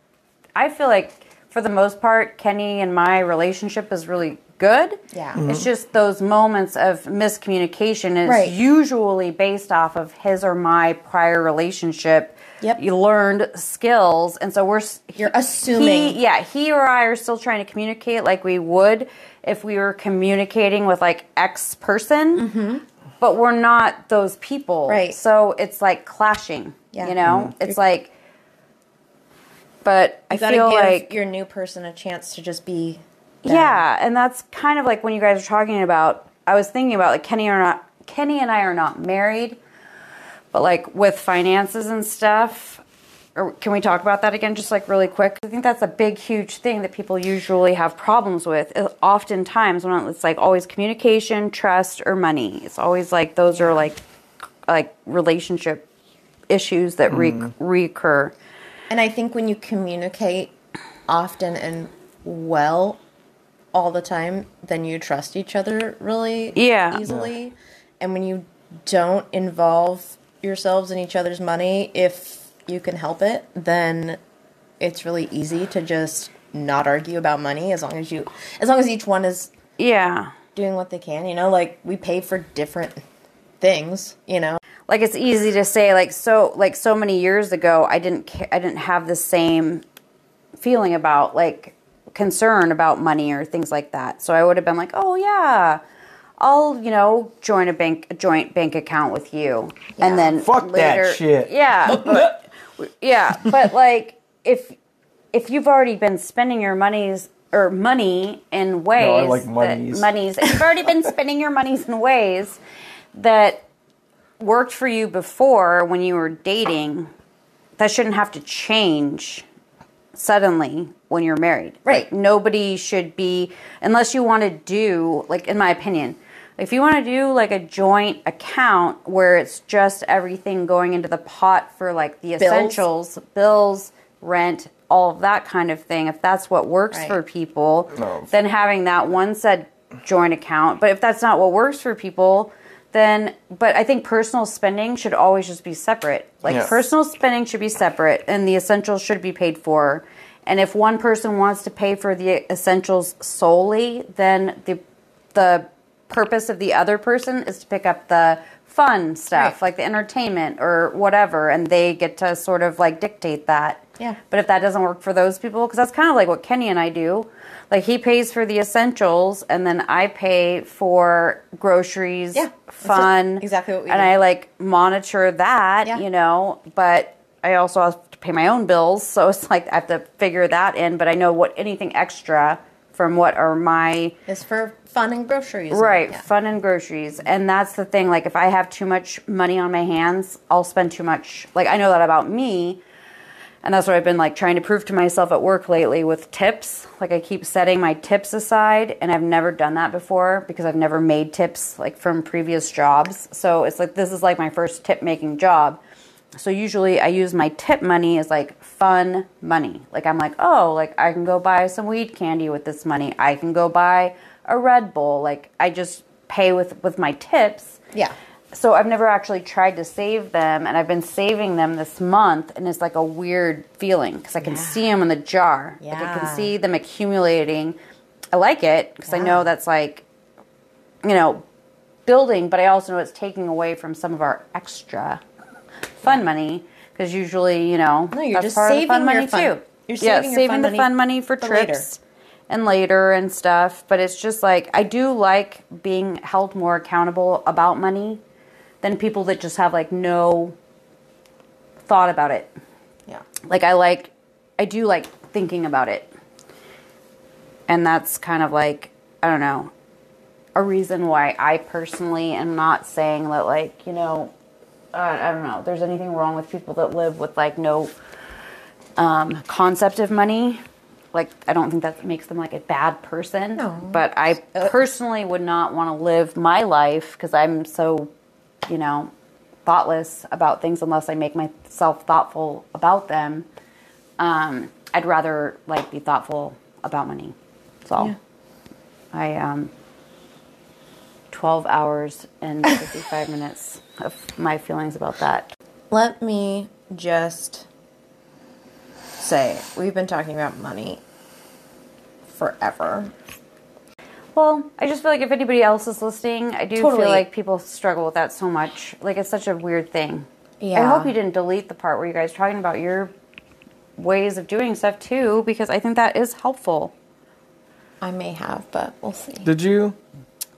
I feel like for the most part Kenny and my relationship is really good. Yeah. It's just those moments of miscommunication is Right. usually based off of his or my prior relationship. Yep. You learned skills and so we're You're assuming. he, yeah, he or I are still trying to communicate like we would if we were communicating with like X person, but we're not those people. Mm-hmm. Right. So it's like clashing. Yeah. You know, it's like. But I You gotta feel give like your new person a chance to just be. Yeah, and that's kind of like when you guys are talking about. I was thinking about like Kenny are not Kenny and I are not married, but like with finances and stuff, or can we talk about that again, just like really quick? I think that's a big, huge thing that people usually have problems with. Uh, Oftentimes, when it's like always communication, trust, or money, it's always like those are like like relationship issues that re- recur. And I think when you communicate often and well all the time, then you trust each other really Yeah. easily. And when you don't involve yourselves in each other's money, if you can help it, then it's really easy to just not argue about money as long as you as long as each one is Yeah. doing what they can, you know, like we pay for different things, you know. like it's easy to say like so like so many years ago i didn't i didn't have the same feeling about like concern about money or things like that so i would have been like oh yeah i'll you know join a bank a joint bank account with you and then Fuck that shit. yeah but, [LAUGHS] yeah but like if if you've already been spending your monies or money in ways like that- monies. monies if you've already been spending your monies in ways that worked for you before when you were dating, that shouldn't have to change suddenly when you're married. Right. Like, nobody should be, unless you want to do, like, in my opinion, if you want to do like a joint account where it's just everything going into the pot for like the essentials, bills, rent, all of that kind of thing, if that's what works Right. for people, No. then having that one said joint account. But if that's not what works for people, then but I think personal spending should always just be separate. Like Yeah. personal spending should be separate and the essentials should be paid for. And if one person wants to pay for the essentials solely, then the the purpose of the other person is to pick up the fun stuff, Right. like the entertainment or whatever, and they get to sort of like dictate that. Yeah. But if that doesn't work for those people, because that's kind of like what Kenny and I do. Like he pays for the essentials, and then I pay for groceries, Yeah, fun, exactly what we and do. I like monitor that, Yeah. you know. But I also pay my own bills, so it's like I have to figure that in. But I know what anything extra from what are my It's for fun and groceries. Right, Yeah. fun and groceries. And that's the thing. Like, if I have too much money on my hands, I'll spend too much. Like, I know that about me. And that's what I've been like trying to prove to myself at work lately with tips. Like, I keep setting my tips aside, and I've never done that before because I've never made tips like from previous jobs. So it's like this is like my first tip making job. So usually I use my tip money as like fun money. Like I'm like, oh, like I can go buy some weed candy with this money. I can go buy a Red Bull. Like I just pay with with my tips. Yeah. So I've never actually tried to save them, and I've been saving them this month, and it's like a weird feeling because I can see them in the jar. Like I can see them accumulating. I like it because I know that's like, you know, building, but I also know it's taking away from some of our extra fun money because usually, you know, No, you're that's just part of the fun saving money fun- too. you're yeah, saving your saving fun the money fun money for for later. trips and later and stuff. But it's just like I do like being held more accountable about money than people that just have like no thought about it. Yeah. Like I like, I do like thinking about it, and that's kind of like I don't know a reason why I personally am not saying that like you know uh, I don't know there's anything wrong with people that live with like no um, concept of money. Like I don't think that makes them like a bad person. No. But I personally would not want to live my life because I'm so, you know, thoughtless about things unless I make myself thoughtful about them. Um, I'd rather like be thoughtful about money. So Yeah. I um 12 hours and 55 minutes of my feelings about that. Let me just say we've been talking about money forever. Well, I just feel like if anybody else is listening, I do Totally. feel like people struggle with that so much. Like it's such a weird thing. Yeah. I hope you didn't delete the part where you guys talking about your ways of doing stuff too, because I think that is helpful. I may have, but we'll see. Did you?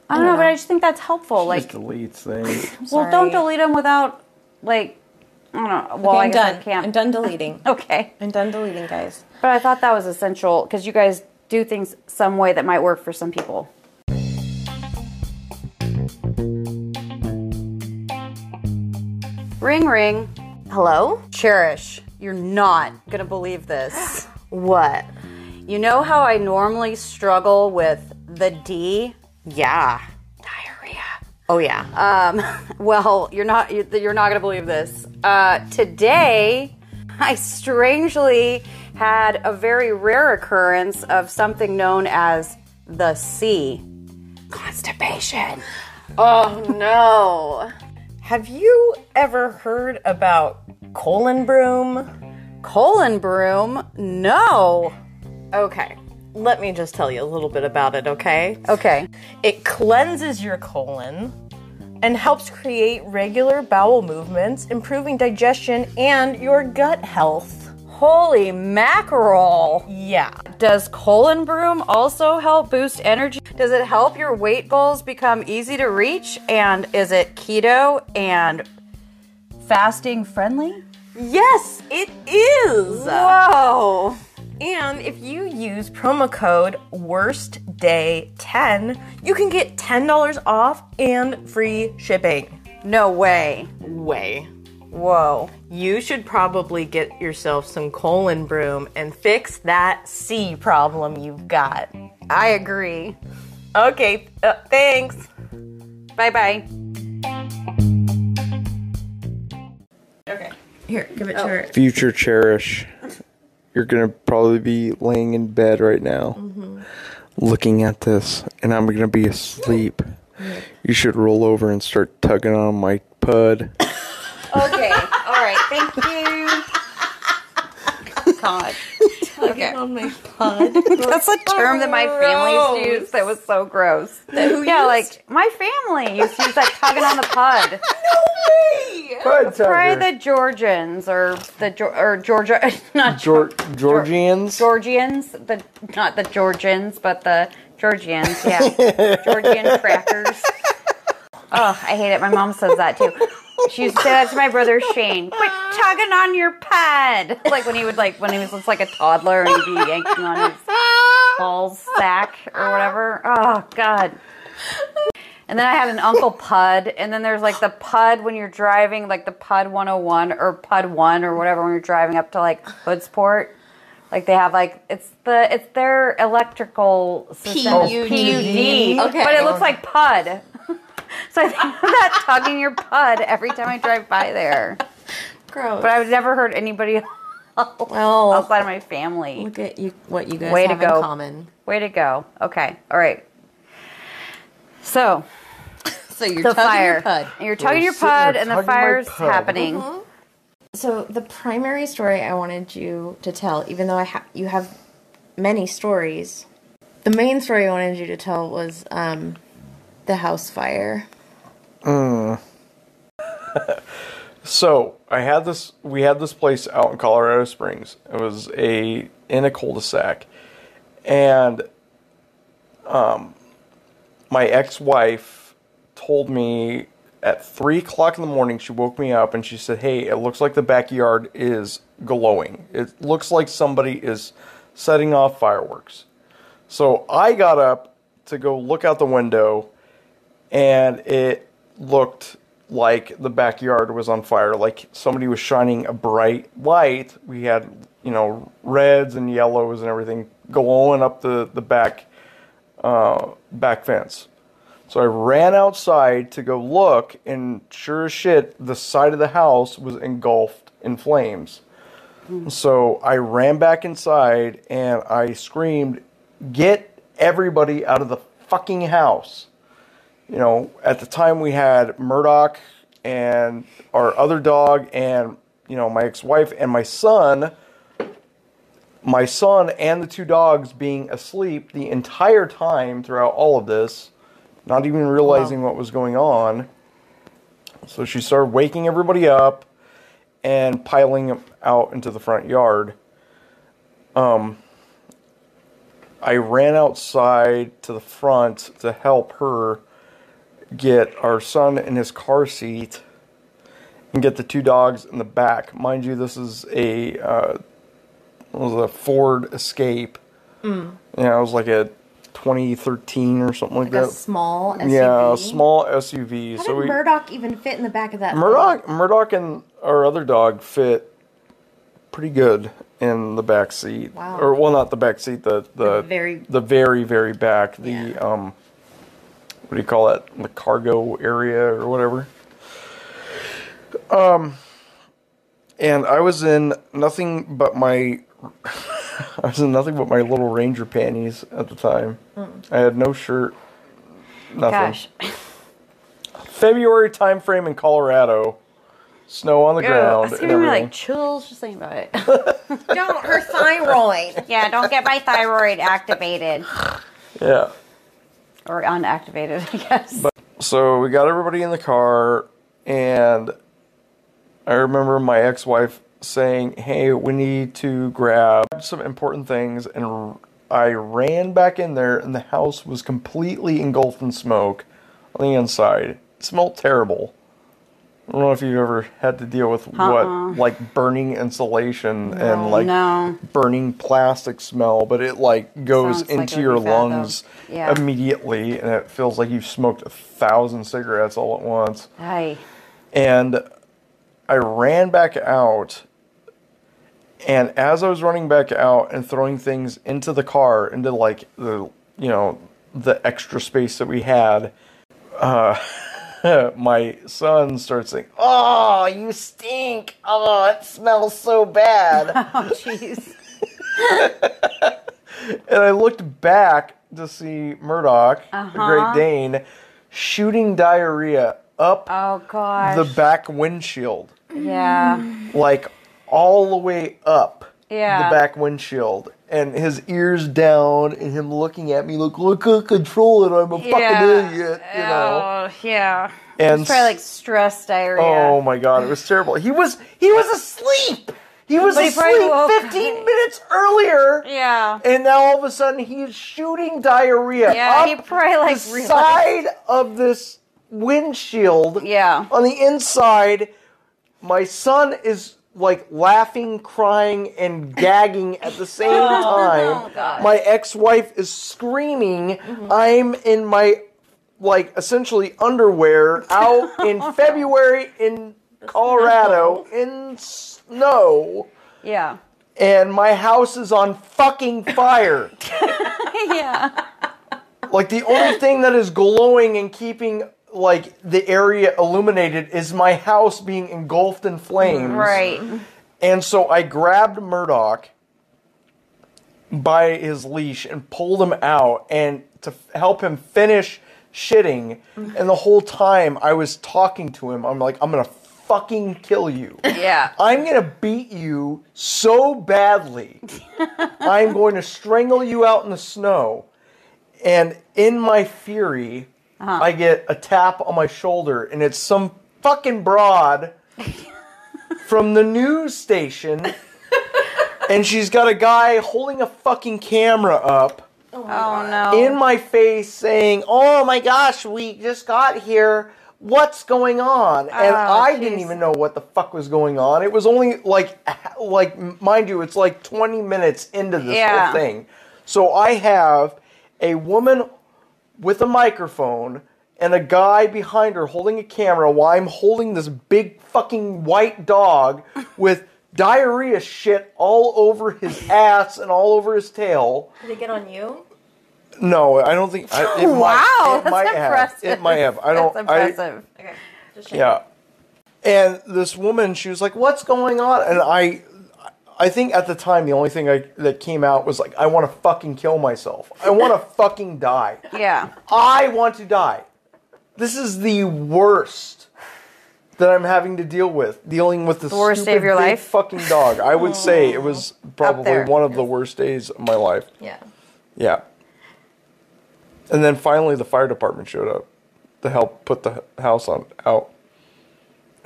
I don't know, but I just think that's helpful. Like Like, deletes things. [CLEARS THROAT] well, don't delete them without like, I don't know. Well, Okay, I I'm guess done. I can't. I'm done deleting. [LAUGHS] Okay, I'm done deleting, guys. but I thought that was essential because you guys do things some way that might work for some people. Ring ring. Hello? Cherish, You're not gonna believe this. [GASPS] What? You know how I normally struggle with the D? Yeah. Diarrhea. Oh yeah. Um, [LAUGHS] well, you're not you're not gonna believe this. Uh, today, I strangely had a very rare occurrence of something known as the C, constipation. oh no. [LAUGHS] Have you ever heard about colon broom? Colon broom? No. Okay. Let me just tell you a little bit about it, okay? Okay. It cleanses your colon and helps create regular bowel movements, improving digestion and your gut health. Holy mackerel. Yeah. Does colon broom also help boost energy? Does it help your weight goals become easy to reach? And is it keto and fasting friendly? Yes, it is. Whoa. And if you use promo code WORSTDAY10, you can get $10 off and free shipping. No way. Way. Whoa. You should probably get yourself some colon broom and fix that C problem you've got. I agree. Okay, uh, thanks. Bye bye. Okay. Here, give it to her. Future cherish. You're gonna probably be laying in bed right now, mm-hmm. looking at this, and I'm gonna be asleep. You should roll over and start tugging on my pud. [LAUGHS] Okay. All right. Thank you. [LAUGHS] God. Okay. On my [LAUGHS] pod. That's a term that my family used that was so gross. yeah, like my family used to use that tugging on the pud. [LAUGHS] No way. Pud Probably the Georgians or the or Georgia, [LAUGHS] not Geor- Georgians. Georgians, the not the Georgians, but the Georgians. Yeah, Georgian crackers. Oh, I hate it. My mom says that too. She used to say that to my brother Shane. Quit tugging on your pad. Like when he would like when he was just like a toddler and he'd be yanking on his ball sack or whatever. Oh God. And then I had an Uncle Pud, and then there's like the Pud when you're driving, like the Pud 101 or Pud 1 or whatever when you're driving up to like Hoodsport. Like they have like it's the it's their electrical system. PUD. PUD. Okay. But it looks like Pud. So I think of that tugging your Pud every time I drive by there. Gross. But I've never heard anybody well, outside of my family. look at you. What you guys Way to have go. in common. Way to go. Okay. All right. So So you're the tugging fire. your pud. You're tugging your sitting there pud, and the tugging my fire's pud. happening. So the primary story I wanted you to tell, even though I ha- you have many stories, the main story I wanted you to tell was um, the house fire. [LAUGHS] So I had this. We had this place out in Colorado Springs. It was a in a cul-de-sac, and um, my ex-wife told me at three o'clock in the morning. She woke me up and she said, "Hey, it looks like the backyard is glowing. It looks like somebody is setting off fireworks." So I got up to go look out the window, and it looked like the backyard was on fire. Like somebody was shining a bright light. We had, you know, reds and yellows and everything glowing up the the back uh, back fence. So I ran outside to go look, and sure as shit, the side of the house was engulfed in flames. So I ran back inside and I screamed, Get everybody out of the fucking house. You know, at the time we had Murdoch and our other dog, and, you know, my ex wife and my son. My son and the two dogs being asleep the entire time throughout all of this, not even realizing what was going on. So she started waking everybody up and piling them out into the front yard. Um, I ran outside to the front to help her get our son in his car seat and get the two dogs in the back. Mind you, this is a uh, was a Ford Escape. Mm. Yeah, it was like a 2013 or something like, Like that. small SUV. Yeah, a small SUV. How so did we Murdoch even fit in the back of that? Murdoch, Murdoch, and our other dog fit pretty good in the back seat. Wow. Or well, not the back seat. The the, The very- the very very back. The Yeah. um, what do you call that? The cargo area or whatever. Um, and I was in nothing but my. [LAUGHS] I was in nothing but my little ranger panties at the time. I had no shirt. Nothing. Gosh. [LAUGHS] February time frame in Colorado. Snow on the ground. It's and giving me everything. like chills just thinking about it. [LAUGHS] Don't her thyroid. yeah, don't get my thyroid activated yeah. Or unactivated, I guess. So we got everybody in the car, and I remember my ex wife saying, Hey, we need to grab some important things. And I ran back in there, and the house was completely engulfed in smoke on the inside. It smelled terrible. I don't know if you've ever had to deal with Uh-uh. what, like burning insulation and like no. burning plastic smell, but it like goes Sounds into would your be bad, though. lungs Yeah. immediately, and it feels like you've smoked a thousand cigarettes all at once. Hi. And I ran back out, and as I was running back out and throwing things into the car, into like the you know the extra space that we had, uh, [LAUGHS] [LAUGHS] my son starts saying, Oh, you stink. Oh, it smells so bad. [LAUGHS] Oh, jeez. [LAUGHS] And I looked back to see Murdoch, the Uh-huh. Great Dane, shooting diarrhea up Oh, gosh. the back windshield, yeah. like all the way up Yeah. the back windshield, and his ears down, and him looking at me like, "I can't control it. I'm a Yeah. fucking idiot," you know. Oh, yeah. And It's probably like stress diarrhea. oh my god, it was terrible. He was he was asleep. He was he asleep woke- 15 [LAUGHS] minutes earlier. Yeah. And now all of a sudden he's shooting diarrhea Yeah, he probably like the realized. side of this windshield. Yeah. On the inside, my son is like laughing, crying, and gagging at the same time. my ex-wife is screaming. I'm in my like essentially underwear out [LAUGHS] in February in Colorado in snow Yeah. and my house is on fucking fire. [LAUGHS] yeah. like the only thing that is glowing and keeping like the area illuminated is my house being engulfed in flames. Right. And so I grabbed Murdoch by his leash and pulled him out and to f- help him finish shitting. Mm-hmm. And the whole time I was talking to him, I'm like, I'm gonna fucking kill you. Yeah. I'm gonna beat you so badly. [LAUGHS] I'm going to strangle you out in the snow. And in my fury, Uh-huh. I get a tap on my shoulder, and it's some fucking broad [LAUGHS] from the news station. and she's got a guy holding a fucking camera up Oh, oh no. in my face saying, "Oh my gosh, we just got here. What's going on?" Oh, and Oh, I didn't even know what the fuck was going on. It was only like [LAUGHS] like mind you, it's like 20 minutes into this Yeah. whole thing. So I have a woman with a microphone and a guy behind her holding a camera while I'm holding this big fucking white dog [LAUGHS] with diarrhea shit all over his ass and all over his tail. Did it get on you? No, I don't think. I, it [LAUGHS] Wow, might, it that's might impressive. have. It might have. I don't. That's I. Okay. Just checking. yeah. And this woman, she was like, "What's going on?" And I, I think at the time the only thing I, that came out was like, "I want to fucking kill myself. I want to [LAUGHS] fucking die. yeah. I want to die. This is the worst." That I'm having to deal with, dealing with this The worst day of stupid your big life? fucking dog. I would say [LAUGHS] it was probably there. one of the worst days of my life. Yeah. Yeah. And then finally, the fire department showed up to help put the house on out.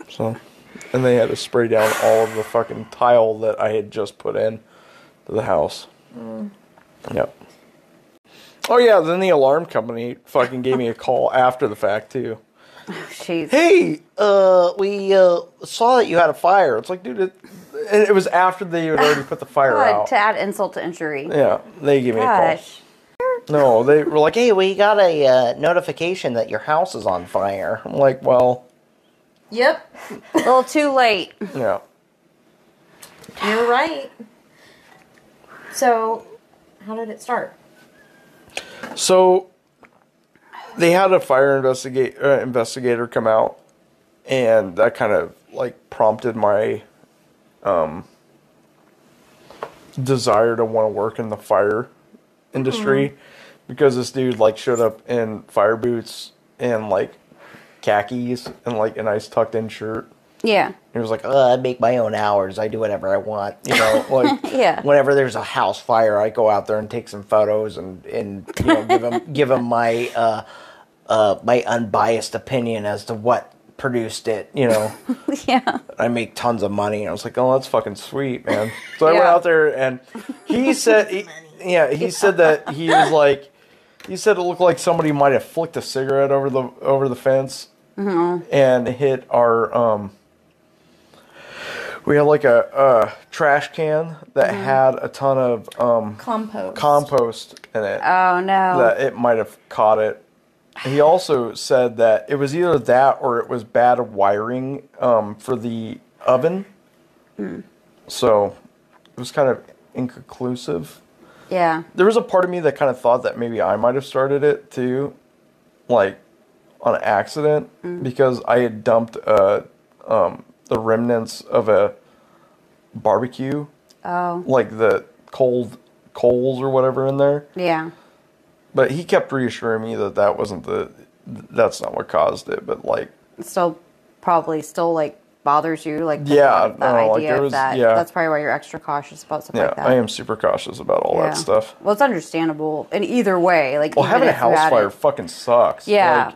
So, and they had to spray down all of the fucking tile that I had just put in to the house. Yep. Oh yeah, then the alarm company fucking gave me a call [LAUGHS] after the fact too. Jeez. Hey, uh, we uh, saw that you had a fire. It's like, dude, it, and it was after they had already put the fire God, out. to add insult to injury. Yeah, they gave me a call. Gosh. No, they were like, Hey, we got a uh, notification that your house is on fire. I'm like, well, Yep. A little too late. yeah. You're right. So, how did it start? So they had a fire investigate uh, investigator come out, and that kind of like prompted my um, desire to want to work in the fire industry because this dude like showed up in fire boots and like khakis and like a nice tucked in shirt. Yeah. He was like, Uh, I make my own hours. I do whatever I want. You know, [LAUGHS] like Yeah. whenever there's a house fire, I go out there and take some photos and and you know give them [LAUGHS] give them my uh, uh, my unbiased opinion as to what produced it. You know, [LAUGHS] Yeah. I make tons of money. I was like, oh, that's fucking sweet, man. So I went out there and he said, he, yeah, he said that he was like, he said it looked like somebody might have flicked a cigarette over the over the fence and hit our. um We had like a, a trash can that had a ton of um, Compost. compost in it Oh no. that it might have caught it. He also said that it was either that or it was bad wiring um, for the oven. So it was kind of inconclusive. yeah. There was a part of me that kind of thought that maybe I might have started it too, like on accident, because I had dumped uh, um, the remnants of a barbecue, Oh. like the cold coals or whatever in there. Yeah. But he kept reassuring me that that wasn't the, that's not what caused it. But like, it Still probably still like bothers you like Yeah, that no, like, idea there was- that. yeah. That's probably why you're extra cautious about stuff yeah, like that. I am super cautious about all Yeah. that stuff. Well, it's understandable in either way. Like Well, having a house fire it- fucking sucks. Yeah. Like,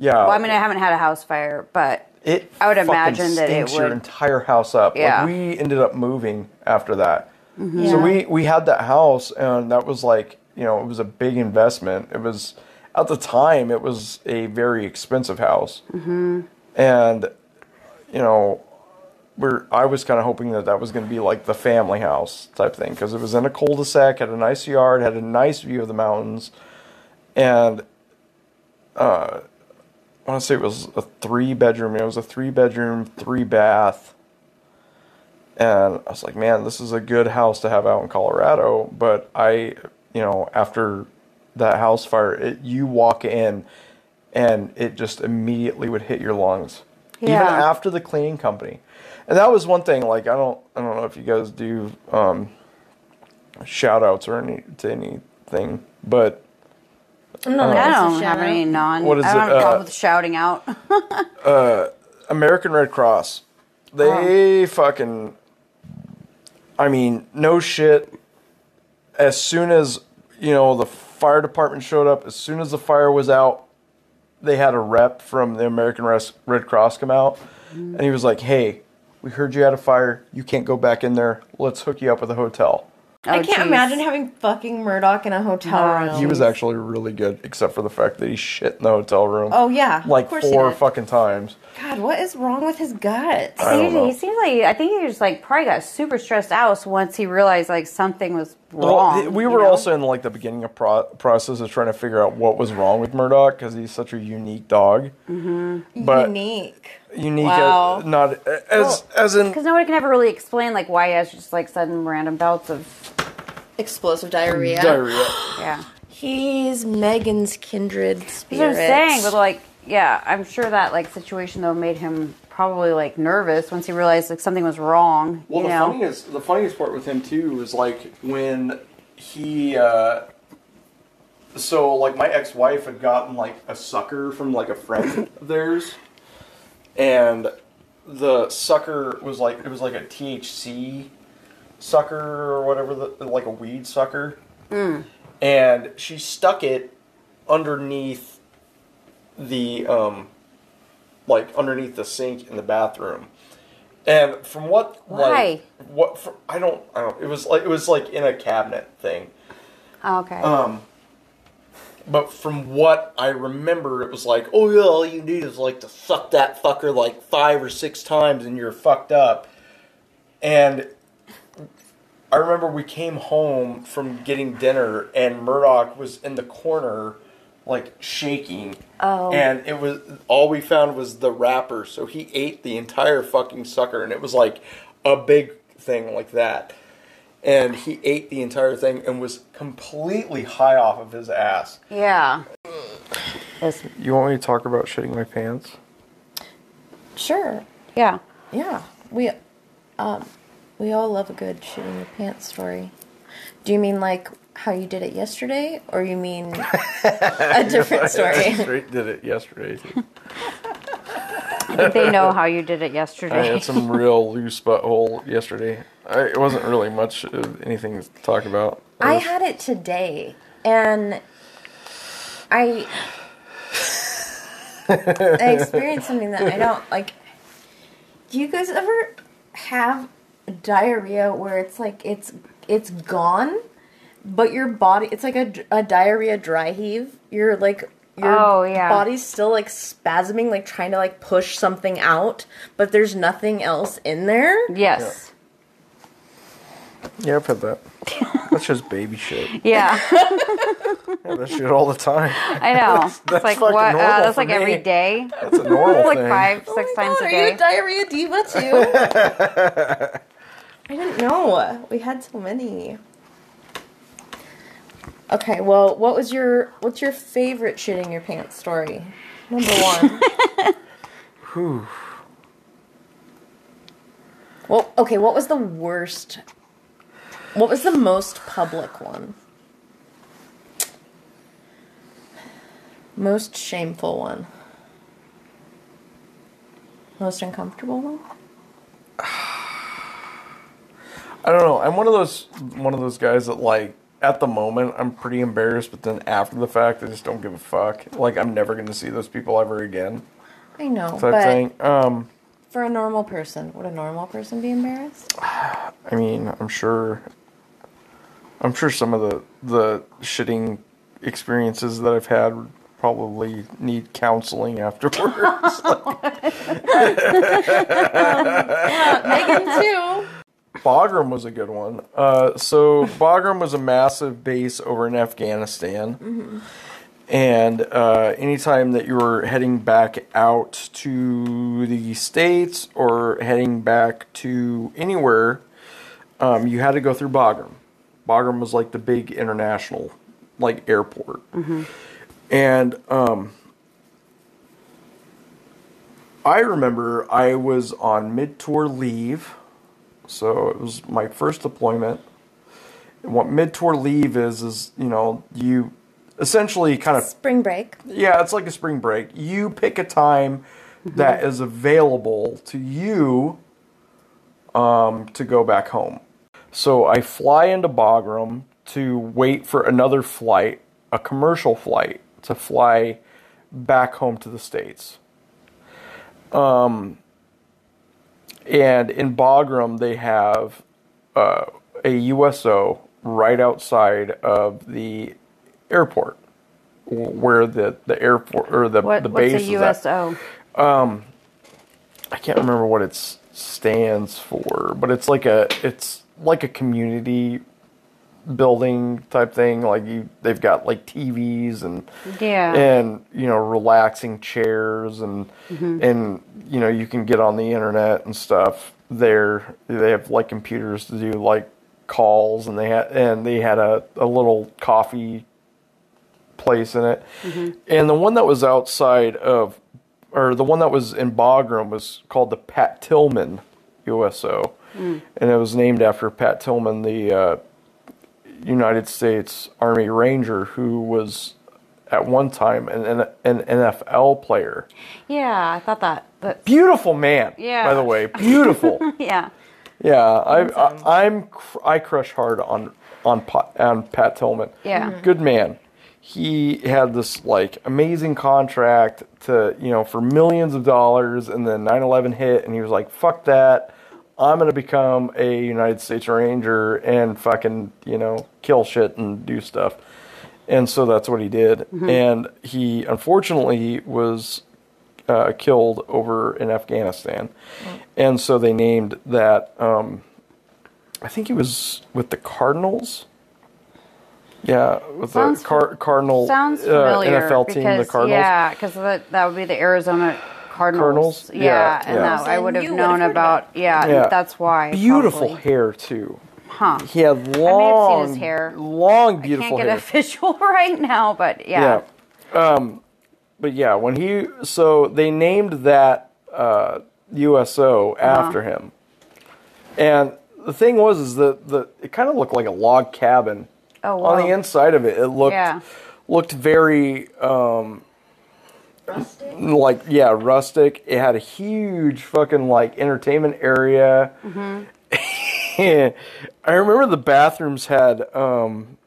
yeah. Well, I mean, I haven't had a house fire, but it I would imagine that it stinks your would- entire house up. Yeah. Like we ended up moving after that. So Yeah. we we had that house, and that was like you know it was a big investment. It was at the time it was a very expensive house, mm-hmm. and you know we're I was kind of hoping that that was going to be like the family house type thing because it was in a cul-de-sac, had a nice yard, had a nice view of the mountains, and uh, want to say it was a three bedroom. It was a three bedroom, three bath. And I was like, man, this is a good house to have out in Colorado. But I, you know, after that house fire, it, you walk in and it just immediately would hit your lungs. Even after the cleaning company. And that was one thing, like I don't I don't know if you guys do um shout outs or any to anything, but No, I don't have any non. What is I don't it, have a problem uh, with shouting out. [LAUGHS] uh, American Red Cross. They fucking. I mean, no shit. As soon as, you know, the fire department showed up, as soon as the fire was out, they had a rep from the American Red Cross come out. And he was like, hey, we heard you had a fire. You can't go back in there. Let's hook you up with a hotel. I Oh, can't geez. imagine having fucking Murdoch in a hotel No, room. He was actually really good, except for the fact that he shit in the hotel room. Oh yeah, like of course he four did. fucking times. God, what is wrong with his guts? I don't He, know. he seems like I think he just like probably got super stressed out once he realized like something was Well, wrong. we you were know? also in like the beginning of pro- process of trying to figure out what was wrong with Murdoch because he's such a unique dog. Mm-hmm. But Unique. Unique, Wow. as, not as as in because nobody can ever really explain like why he has just like sudden random bouts of Explosive diarrhea. [GASPS] diarrhea. yeah. He's Megan's kindred That's spirit. what I'm saying, but like yeah, I'm sure that like situation though made him probably like nervous once he realized like something was wrong. Well, you the know? funniest the funniest part with him too was like when he. uh so like my ex-wife had gotten like a sucker from like a friend of theirs and the sucker was like it was like a THC sucker or whatever the like a weed sucker and she stuck it underneath the um like underneath the sink in the bathroom and from what Why? like what I don't I don't it was like it was like in a cabinet thing Oh, okay. um, but from what I remember, it was like, oh yeah, all you need is like to suck that fucker like five or six times and you're fucked up. And I remember we came home from getting dinner and Murdoch was in the corner, like shaking. Oh. And it was all we found was the wrapper, so he ate the entire fucking sucker, and it was like a big thing like that. And he ate the entire thing and was completely high off of his ass. Yeah. It's, You want me to talk about shitting my pants? Sure. yeah. Yeah. We um we all love a good shit in your pants story. Do you mean like how you did it yesterday or you mean [LAUGHS] a different story? Straight did it yesterday. [LAUGHS] too. I think they know [LAUGHS] how you did it yesterday. I had some real loose butthole yesterday. I, it wasn't really much of anything to talk about. I was- had it today and I I experienced something that I don't like Do you guys ever have diarrhea where it's like it's it's gone but your body it's like a, a diarrhea dry heave you're like your Oh, yeah. body's still like spasming like trying to like push something out but there's nothing else in there yes. Yeah, I've had that. That's just baby shit. [LAUGHS] Yeah. [LAUGHS] I have that shit all the time. I know. [LAUGHS] that's it's like fucking what? Uh, that's like every me. day. That's a normal like thing. five, Oh six my times God, a are you a diarrhea diva too? I didn't know. We had so many. Okay, well, what was your what's your favorite shitting your pants story? Number one. [LAUGHS] Whew. well, okay, what was the worst? What was the most public one? Most shameful one. Most uncomfortable one? [SIGHS] I don't know. I'm one of those one of those guys that like at the moment I'm pretty embarrassed, but then after the fact I just don't give a fuck. Like I'm never going to see those people ever again. I know, Type but thing. Um, for a normal person, would a normal person be embarrassed? I mean, I'm sure. I'm sure some of the the shitting experiences that I've had would probably need counseling afterwards. [LAUGHS] Yeah, Megan too. Bagram was a good one. Uh, so Bagram was a massive base over in Afghanistan, and uh, anytime that you were heading back out to the states or heading back to anywhere, um, you had to go through Bagram. Bagram was like the big international like airport, and um, I remember I was on mid tour leave. So it was my first deployment. And what mid tour leave is, is, you know, you essentially kind of, Spring break. yeah, it's like a spring break. You pick a time that is available to you um, to go back home. So I fly into Bagram to wait for another flight, a commercial flight, to fly back home to the States. And in Bagram, they have uh, a USO right outside of the airport, where the the airport or the What, the what's base a is at. USO? I can't remember what it stands for, but it's like a it's like a community building type thing. Like you, they've got like TVs and Yeah. and you know relaxing chairs and mm-hmm. and you know you can get on the internet and stuff there. They have like computers to do like calls and they had and they had a, a little coffee place in it. Mm-hmm. And the one that was outside of or the one that was in Bagram was called the Pat Tillman USO mm. and it was named after Pat Tillman the uh, United States Army Ranger who was at one time an, an, an NFL player. Yeah, I thought that. But Beautiful man, Yeah. by the way, [LAUGHS] beautiful. yeah. yeah, I, I I'm cr- I crush hard on on Pat, on Pat Tillman. Yeah. Mhm. good man. He had this like amazing contract to you know for millions of dollars, and then 9/11 hit, and he was like, "Fuck that." I'm gonna become a United States Ranger and fucking you know kill shit and do stuff, and so that's what he did. And he unfortunately was uh, killed over in Afghanistan, and so they named that. Um, I think he was with the Cardinals. Yeah, with Sounds the Car- Cardinal Sounds uh. NFL team, the Cardinals. Yeah, because that, that would be the Arizona Cardinals. Cardinals? Yeah, Yeah, and yeah. that I would have known about. Yeah, Yeah. that's why. Beautiful probably. hair too. Huh. He had may have seen long, his hair. long, Can't get hair. a visual [LAUGHS] right now, but yeah. Yeah. Um, but yeah, when he so they named that uh, USO Uh-huh. after him, and the thing was is that the it kind of looked like a log cabin. Oh, wow. On the inside of it, it looked Yeah. looked very um, like yeah rustic. It had a huge fucking like entertainment area. Mm-hmm. [LAUGHS] I remember the bathrooms had um,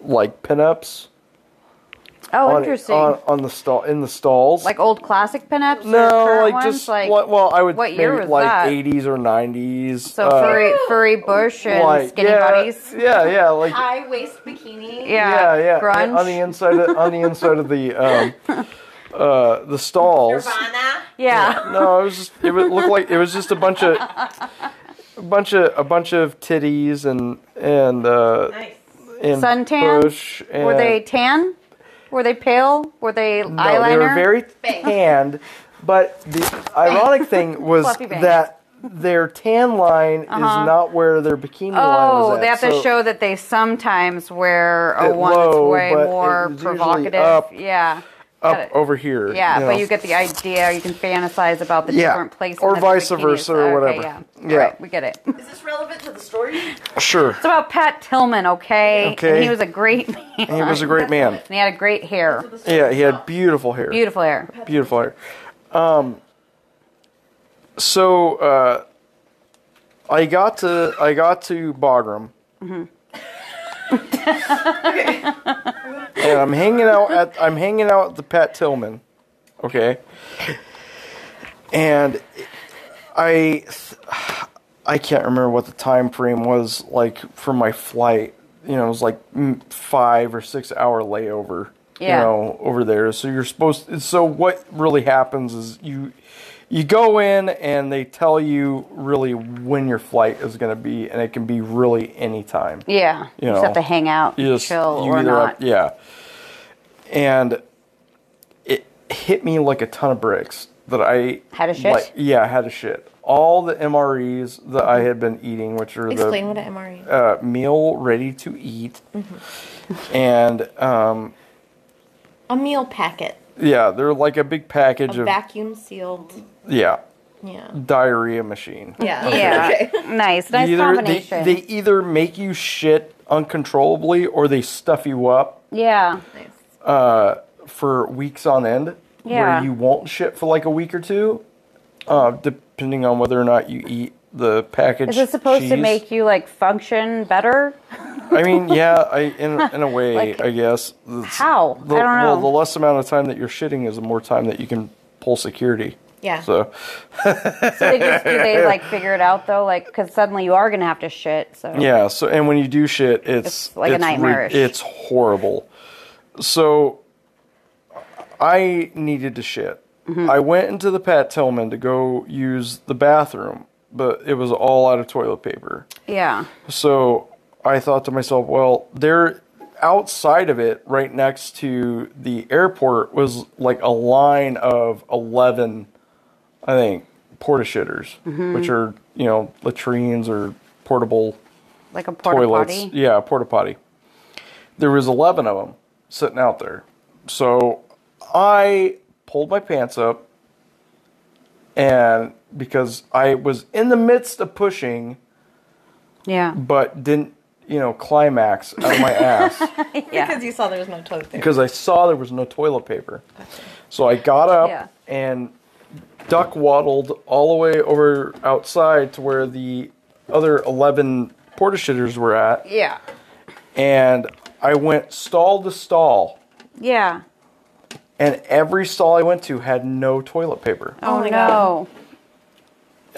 like pinups Oh, on, interesting. on on the stall in the stalls. like old classic pinups? or no, current like ones? just like like, well, I would what year maybe was like that? 80s or 90s. so uh, furry, furry bush and like, skinny yeah, buddies. Yeah, yeah, like High waist bikini. Yeah, yeah, yeah. grunge. On the inside of, on the inside of the um, uh, the stalls. Nirvana. yeah. No, it was just it would look like it was just a bunch of a bunch of a bunch of titties and and uh Nice. and Suntan? push and Were they tan? Were they pale? Were they no, eyeliner? they were very Bang. tanned. But the ironic [LAUGHS] thing was that their tan line is uh-huh. not where their bikini line was Oh, they have to show that they sometimes wear a It one that's way more it was usually provocative. up- yeah. Got up it. over here. Yeah, you but you get the idea. You can fantasize about the Yeah, different places. or vice versa is. or Okay, whatever. Yeah. Yeah. All right, we get it. Is this relevant to the story? sure. It's about Pat Tillman, okay? Okay. And he was a great man. He was a great man. [LAUGHS] And he had a great hair. Yeah, he had beautiful hair. Beautiful hair. beautiful hair. Um, so uh, I got to I got to Bagram, and I'm hanging out at I'm hanging out at the Pat Tillman, okay, and I I can't remember what the time frame was like for my flight. You know, it was like mm, five or six hour layover. Yeah. You know, over there. So you're supposed. So what really happens is you you go in and they tell you really when your flight is going to be, and it can be really any time. Yeah. You, You just know, have to hang out, You just- chill, you or not. have- yeah. And it hit me like a ton of bricks that I Had a shit? Like, yeah, I had a shit. All the MREs that I had been eating, which are Explain the what an MRE uh, meal ready to eat, Mm-hmm. and um, A meal packet. Yeah, they're like a big package A of vacuum sealed. yeah Yeah. diarrhea machine. Yeah. Yeah. Okay. [LAUGHS] Nice. Nice either they, combination. they either make you shit uncontrollably or they stuff you up yeah. Nice. for weeks on end Yeah. where you won't shit for like a week or two uh, depending on whether or not you eat the package. Is it supposed to make you like function better? I mean, yeah, I in in a [LAUGHS] way, Like, I guess. It's- how? The, I don't know. Well, the less amount of time that you're shitting is the more time that you can pull security. Yeah. So So they just do they like figure it out though, like because suddenly you are gonna have to shit. So yeah, so and when you do shit, it's, It's like a nightmare. re- it's horrible. So I needed to shit. Mm-hmm. I went into the Pat Tillman to go use the bathroom, but it was all out of toilet paper. yeah, So I thought to myself, well, there outside of it, right next to the airport, was like a line of 11, I think, porta shitters, Mm-hmm. which are, you know, latrines or portable like a porta toilets. potty. Yeah, porta potty. There was 11 of them sitting out there. So I pulled my pants up and because I was in the midst of pushing Yeah, but didn't, you know, climax out of my ass [LAUGHS] yeah. Because you saw there was no toilet paper. because I saw there was no toilet paper. So I got up Yeah. and duck waddled all the way over outside to where the other 11 porta shitters were at yeah, and I went stall to stall yeah. and every stall I went to had no toilet paper. Oh, oh my no.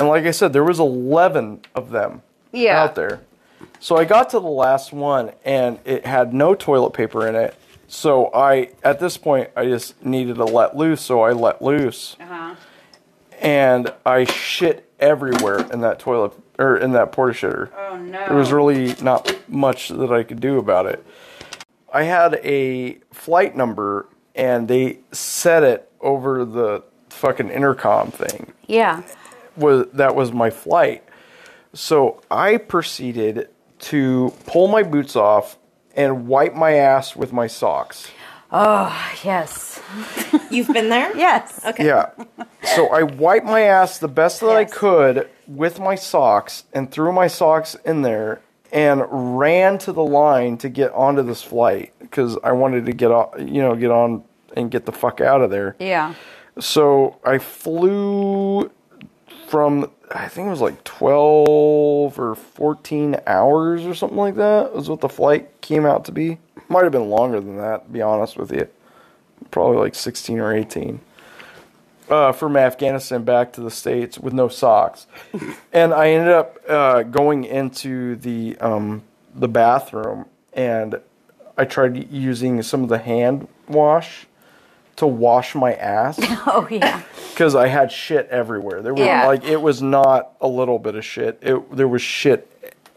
And like I said, there was 11 of them Yeah. out there. So I got to the last one and it had no toilet paper in it. So I at this point I just needed to let loose, so I let loose. Uh-huh. And I shit everywhere in that toilet or in that porta shitter. Oh no. There was really not much that I could do about it. I had a flight number and they set it over the fucking intercom thing Yeah. Was that was my flight. So I proceeded to pull my boots off and wipe my ass with my socks. Oh, yes. [LAUGHS] You've been there? Yes. Okay. Yeah. So I wiped my ass the best that I could with my socks and threw my socks in there and ran to the line to get onto this flight because I wanted to get off, you know, get on and get the fuck out of there. Yeah. So I flew from I think it was like 12 or 14 hours or something like that was what the flight came out to be. Might have been longer than that, to be honest with you. Probably like 16 or 18. Uh, from Afghanistan back to the States with no socks. [LAUGHS] and I ended up uh, going into the um, the bathroom and I tried using some of the hand wash to wash my ass [LAUGHS] Oh yeah. because I had shit everywhere. There was Yeah. like it was not a little bit of shit. It there was shit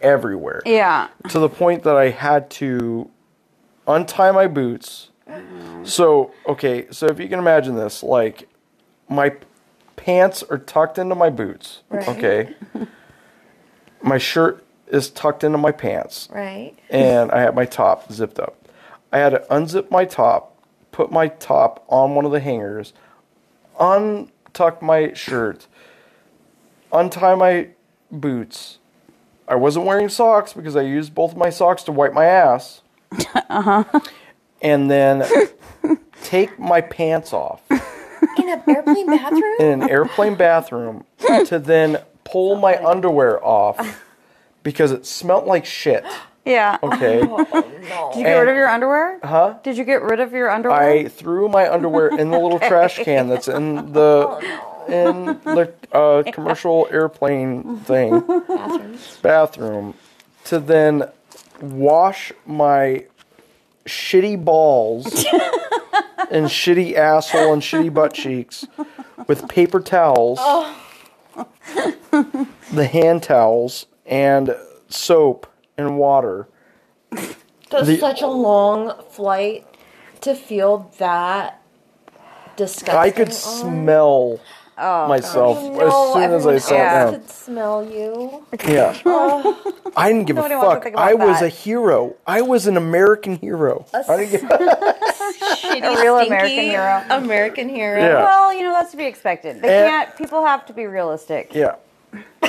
everywhere. Yeah. To the point that I had to untie my boots. So, okay, so if you can imagine this, like my pants are tucked into my boots, Right. okay? [LAUGHS] my shirt is tucked into my pants Right. and I had my top zipped up. I had to unzip my top, put my top on one of the hangers, untuck my shirt, untie my boots. I wasn't wearing socks because I used both of my socks to wipe my ass. [LAUGHS] Uh huh. And then take my pants off [LAUGHS] In an airplane bathroom? in an airplane bathroom to then pull my underwear off [LAUGHS] because it smelled like shit. Yeah. Okay. [LAUGHS] Did you get And- rid of your underwear? Huh? Did you get rid of your underwear? I threw my underwear in the little [LAUGHS] trash can that's in the in the uh, commercial [LAUGHS] airplane thing Bathrooms. bathroom to then wash my shitty balls and shitty asshole and shitty butt cheeks with paper towels, the hand towels, and soap and water. That's The- such a long flight to feel that disgusting. I could on. smell oh, myself No, as soon as I everyone sat else down. could smell you. Yeah. [LAUGHS] Oh. I didn't give a Nobody wants fuck. think about I was that. a hero. I was an American hero. I didn't give [LAUGHS] Shitty, A real stinky American hero. American hero. Yeah. Well, you know that's to be expected. They And- can't. People have to be realistic. yeah. [LAUGHS]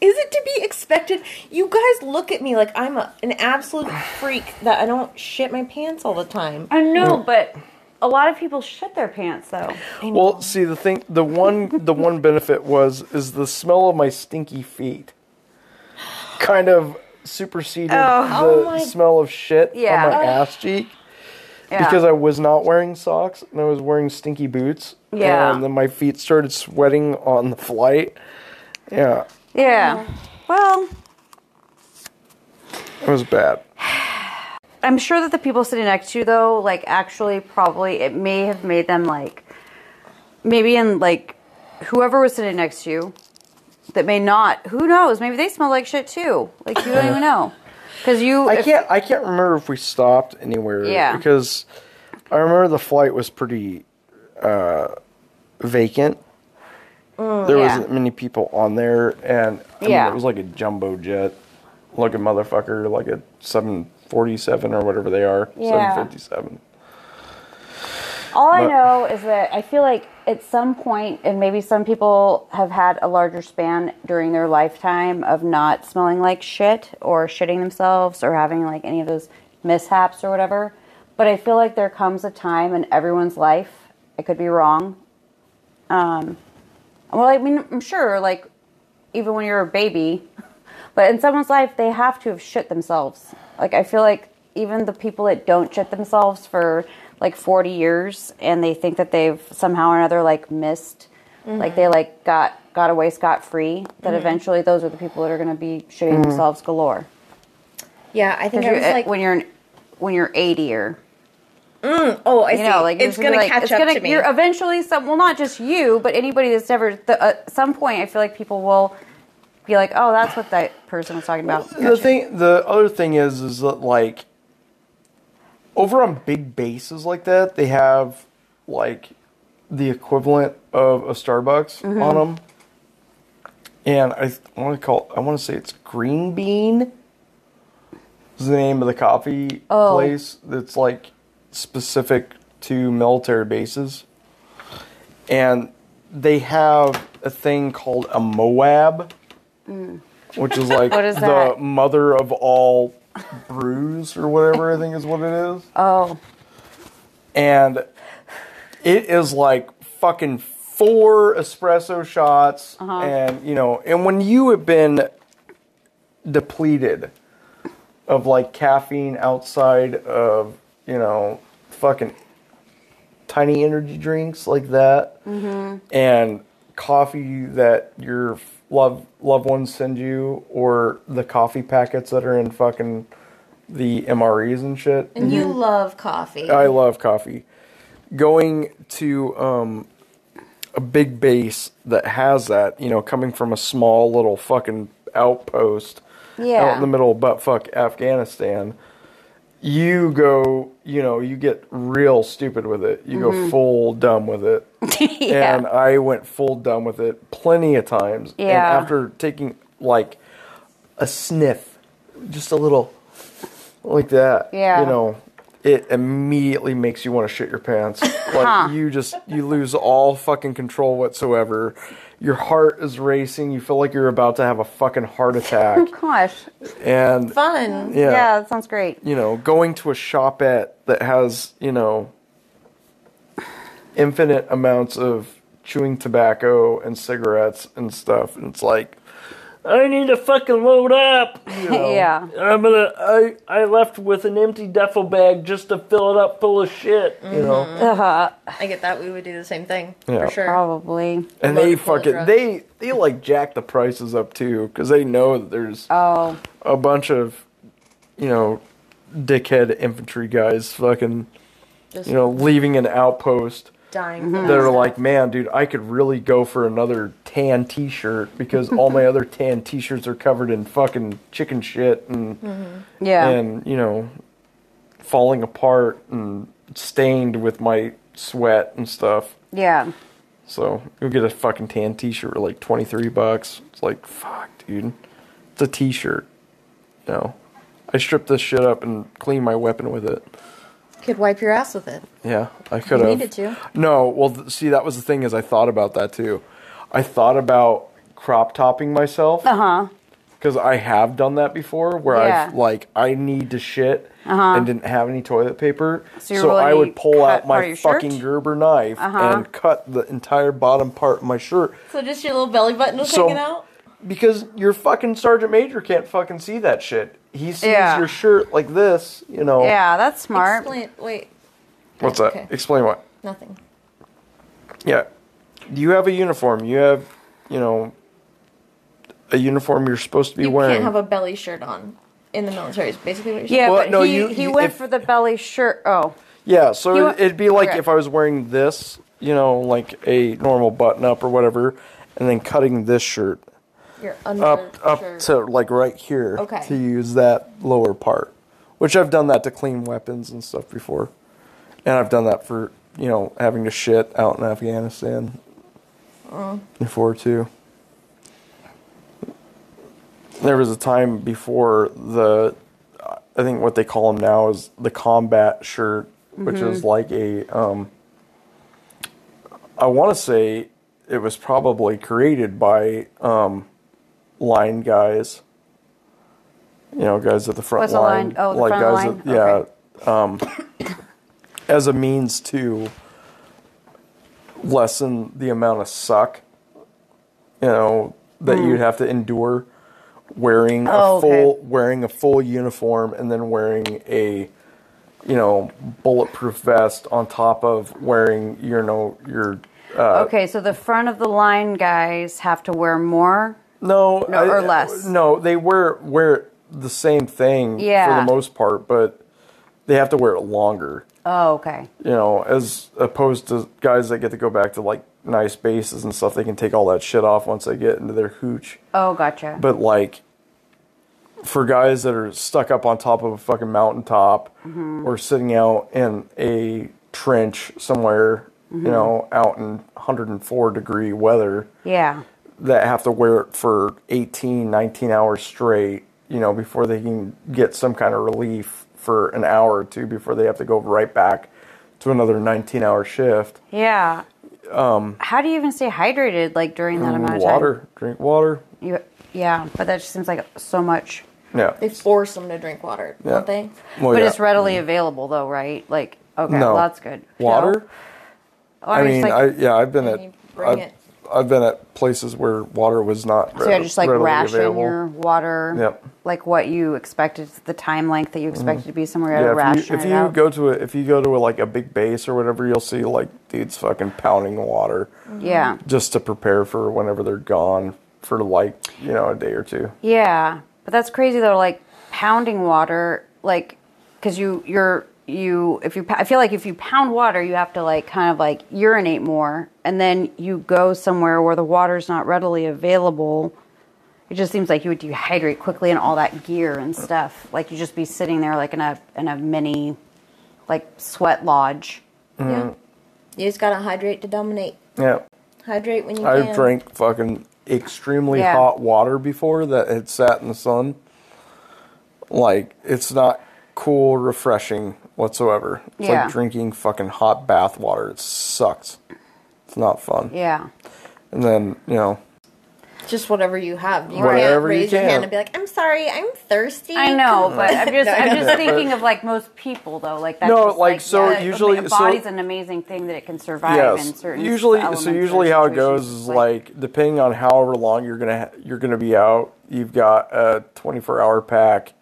Is it to be expected? You guys look at me like I'm a, an absolute freak that I don't shit my pants all the time. I know, but a lot of people shit their pants though. Well, see the thing the one the one benefit was is the smell of my stinky feet kind of superseded Oh the oh my- smell of shit Yeah. on my ass cheek Yeah. because I was not wearing socks and I was wearing stinky boots. Yeah. And then my feet started sweating on the flight. Yeah. yeah. Well, It was bad. I'm sure that the people sitting next to you though, like actually probably it may have made them like maybe in like whoever was sitting next to you that may not who knows, maybe they smell like shit too. Like you don't even know. [LAUGHS] Cuz you I if- can't. I can't remember if we stopped anywhere. Yeah. Because I remember the flight was pretty uh, vacant. There Mm, yeah. wasn't many people on there, and I mean, it was like a jumbo jet, looking motherfucker, like a seven forty seven or whatever they are, Yeah. seven fifty seven. All I know is that I feel like at some point, and maybe some people have had a larger span during their lifetime of not smelling like shit or shitting themselves or having like any of those mishaps or whatever. But I feel like there comes a time in everyone's life, I could be wrong. Um, well, I mean, I'm sure, like, even when you're a baby, [LAUGHS] but in someone's life, they have to have shit themselves. Like, I feel like even the people that don't shit themselves for like 40 years and they think that they've somehow or another like missed, like they mm-hmm. like got got away scot free, that mm-hmm. eventually those are the people that are going to be shitting mm-hmm. themselves galore. Yeah, I think I was eh, like, when you're when you're 80 or oh, I you see. know, like you're it's just gonna like, catch it's up gonna, to me. You're eventually some. Well, not just you, but anybody that's never. The, uh, at some point, I feel like people will be like, "Oh, that's what that person was talking about." The thing, the other thing is, is that like over on big bases like that, they have like the equivalent of a Starbucks Mm-hmm. on them, and I want to call. I want to say it's Green Bean. Is the name of the coffee Oh. place that's like specific to military bases, and they have a thing called a Moab, which is like [LAUGHS] Mm. Is the that? mother of all brews or whatever I think is what it is [LAUGHS] Oh, and it is like fucking four espresso shots Uh-huh. and you know and when you have been depleted of like caffeine outside of you know fucking tiny energy drinks like that Mm-hmm. and coffee that your love loved ones send you or the coffee packets that are in fucking the MREs and shit And you love coffee. I love coffee. Going to um, a big base that has that, you know, coming from a small little fucking outpost out in the middle of buttfuck Afghanistan, you go, you know, you get real stupid with it. You go mm-hmm. full dumb with it. [LAUGHS] yeah. And I went full dumb with it plenty of times. And Yeah. after taking like a sniff, just a little like that, Yeah. you know, it immediately makes you want to shit your pants. [LAUGHS] Like you just you lose all fucking control whatsoever. Your heart is racing. You feel like you're about to have a fucking heart attack. Oh [LAUGHS] gosh. and Fun. yeah, Yeah. that sounds great. you know, going to a shopette that has, you know, infinite amounts of chewing tobacco and cigarettes and stuff, and it's like, I need to fucking load up. You [LAUGHS] know? Yeah. I'm gonna. I I left with an empty duffel bag just to fill it up full of shit. You know, [LAUGHS] Uh-huh. I get that. We would do the same thing Yeah. for sure. probably. and Load they fucking they they like jack the prices up too because they know that there's Oh, a bunch of, you know, dickhead infantry guys fucking, Just you know, leaving an outpost. Dying. Mm-hmm. that are like, man, dude, I could really go for another tan T-shirt because all my [LAUGHS] other tan T-shirts are covered in fucking chicken shit and yeah. and you know, falling apart and stained with my sweat and stuff. yeah. So you'll get a fucking tan T-shirt for like twenty three bucks. It's like, fuck, dude, it's a T-shirt. You know, I strip this shit up and clean my weapon with it. Could wipe your ass with it. Yeah, I could have. needed to. No, well, th- see, that was the thing is I thought about that too. I thought about crop topping myself Uh huh. because I have done that before, where Yeah. I've like I need to shit Uh-huh. and didn't have any toilet paper, So so, you I really would pull cut out part of my your shirt? fucking Gerber knife Uh-huh. and cut the entire bottom part of my shirt So just your little belly button was So- hanging out. Because your fucking sergeant major can't fucking see that shit. He sees Yeah. your shirt like this, you know. Yeah, that's smart. Explain. Wait, What's that? Okay. Explain what? nothing. Yeah. You have a uniform. You have, you know, a uniform you're supposed to be You wearing. You can't have a belly shirt on in the military. Is basically what you're Yeah, saying. Well, but no, he, you- he went if- for the belly shirt. Oh, yeah, so You it, wa- it'd be like okay. if I was wearing this, you know, like a normal button up or whatever, and then cutting this shirt Your under up up shirt. to like right here Okay. to use that lower part. Which I've done that to clean weapons and stuff before. And I've done that for, you know, having to shit out in Afghanistan before too. There was a time before the, I think what they call them now is the combat shirt, which is like a, um, I want to say it was probably created by um, line guys. You know, guys at the front What's line, line? Oh, the like front guys, line? That, yeah, um, [COUGHS] as a means to lessen the amount of suck, you know, that you'd have to endure wearing. Oh, a okay. full wearing a full uniform and then wearing a you know bulletproof vest on top of wearing you know your uh, okay. So the front of the line guys have to wear more. No, No, or less. No, they wear wear the same thing Yeah. for the most part, but they have to wear it longer. Oh, okay. You know, as opposed to guys that get to go back to like nice bases and stuff, they can take all that shit off once they get into their hooch. Oh, gotcha. But like for guys that are stuck up on top of a fucking mountaintop Mm-hmm. or sitting out in a trench somewhere you know, out in 104 degree weather Yeah. That have to wear it for 18, 19 hours straight, you know, before they can get some kind of relief for an hour or two before they have to go right back to another 19 hour shift. Yeah. Um, How do you even stay hydrated like during that amount of time? Water, drink water. You, yeah, but that just seems like so much. Yeah. They force them to drink water, Yeah. don't they? Well, but yeah. it's readily available though, right? Like, okay, No. well, that's good. Water? No? Oh, I mean, mean, just, I, yeah, I've been at bring I've, it. I've been at places where water was not so yeah, just like ration available. your water, Yep. like what you expected, the time length that you expected to be somewhere. Mm-hmm. Yeah, ration if you, if it you go to a if you go to a, like a big base or whatever, you'll see like dudes fucking pounding water yeah, just to prepare for whenever they're gone for like you know a day or two. yeah, but that's crazy though. Like pounding water, like because you you're you if you I feel like if you pound water, you have to like kind of like urinate more, and then you go somewhere where the water's not readily available. It just seems like you would dehydrate quickly and all that gear and stuff. Like you just be sitting there like in a in a mini like sweat lodge. Mm-hmm. Yeah. You just gotta hydrate to dominate. Yeah, Hydrate when you I've can. drank fucking extremely Yeah. hot water before that had sat in the sun. Like it's not cool, refreshing whatsoever. It's Yeah. like drinking fucking hot bath water. It sucks. It's not fun. Yeah. And then you know, Just whatever you have. You Whatever can't you raise your can. hand and be like, I'm sorry, I'm thirsty. I know, but I'm [LAUGHS] just No, I'm just but- thinking of like most people though. Like that's No, just, like, so yeah, usually- a so- body's an amazing thing that it can survive in yes. certain Usually, so usually how it goes situations. is like depending on however long you're gonna ha- you're gonna be out. You've got a 24 hour pack,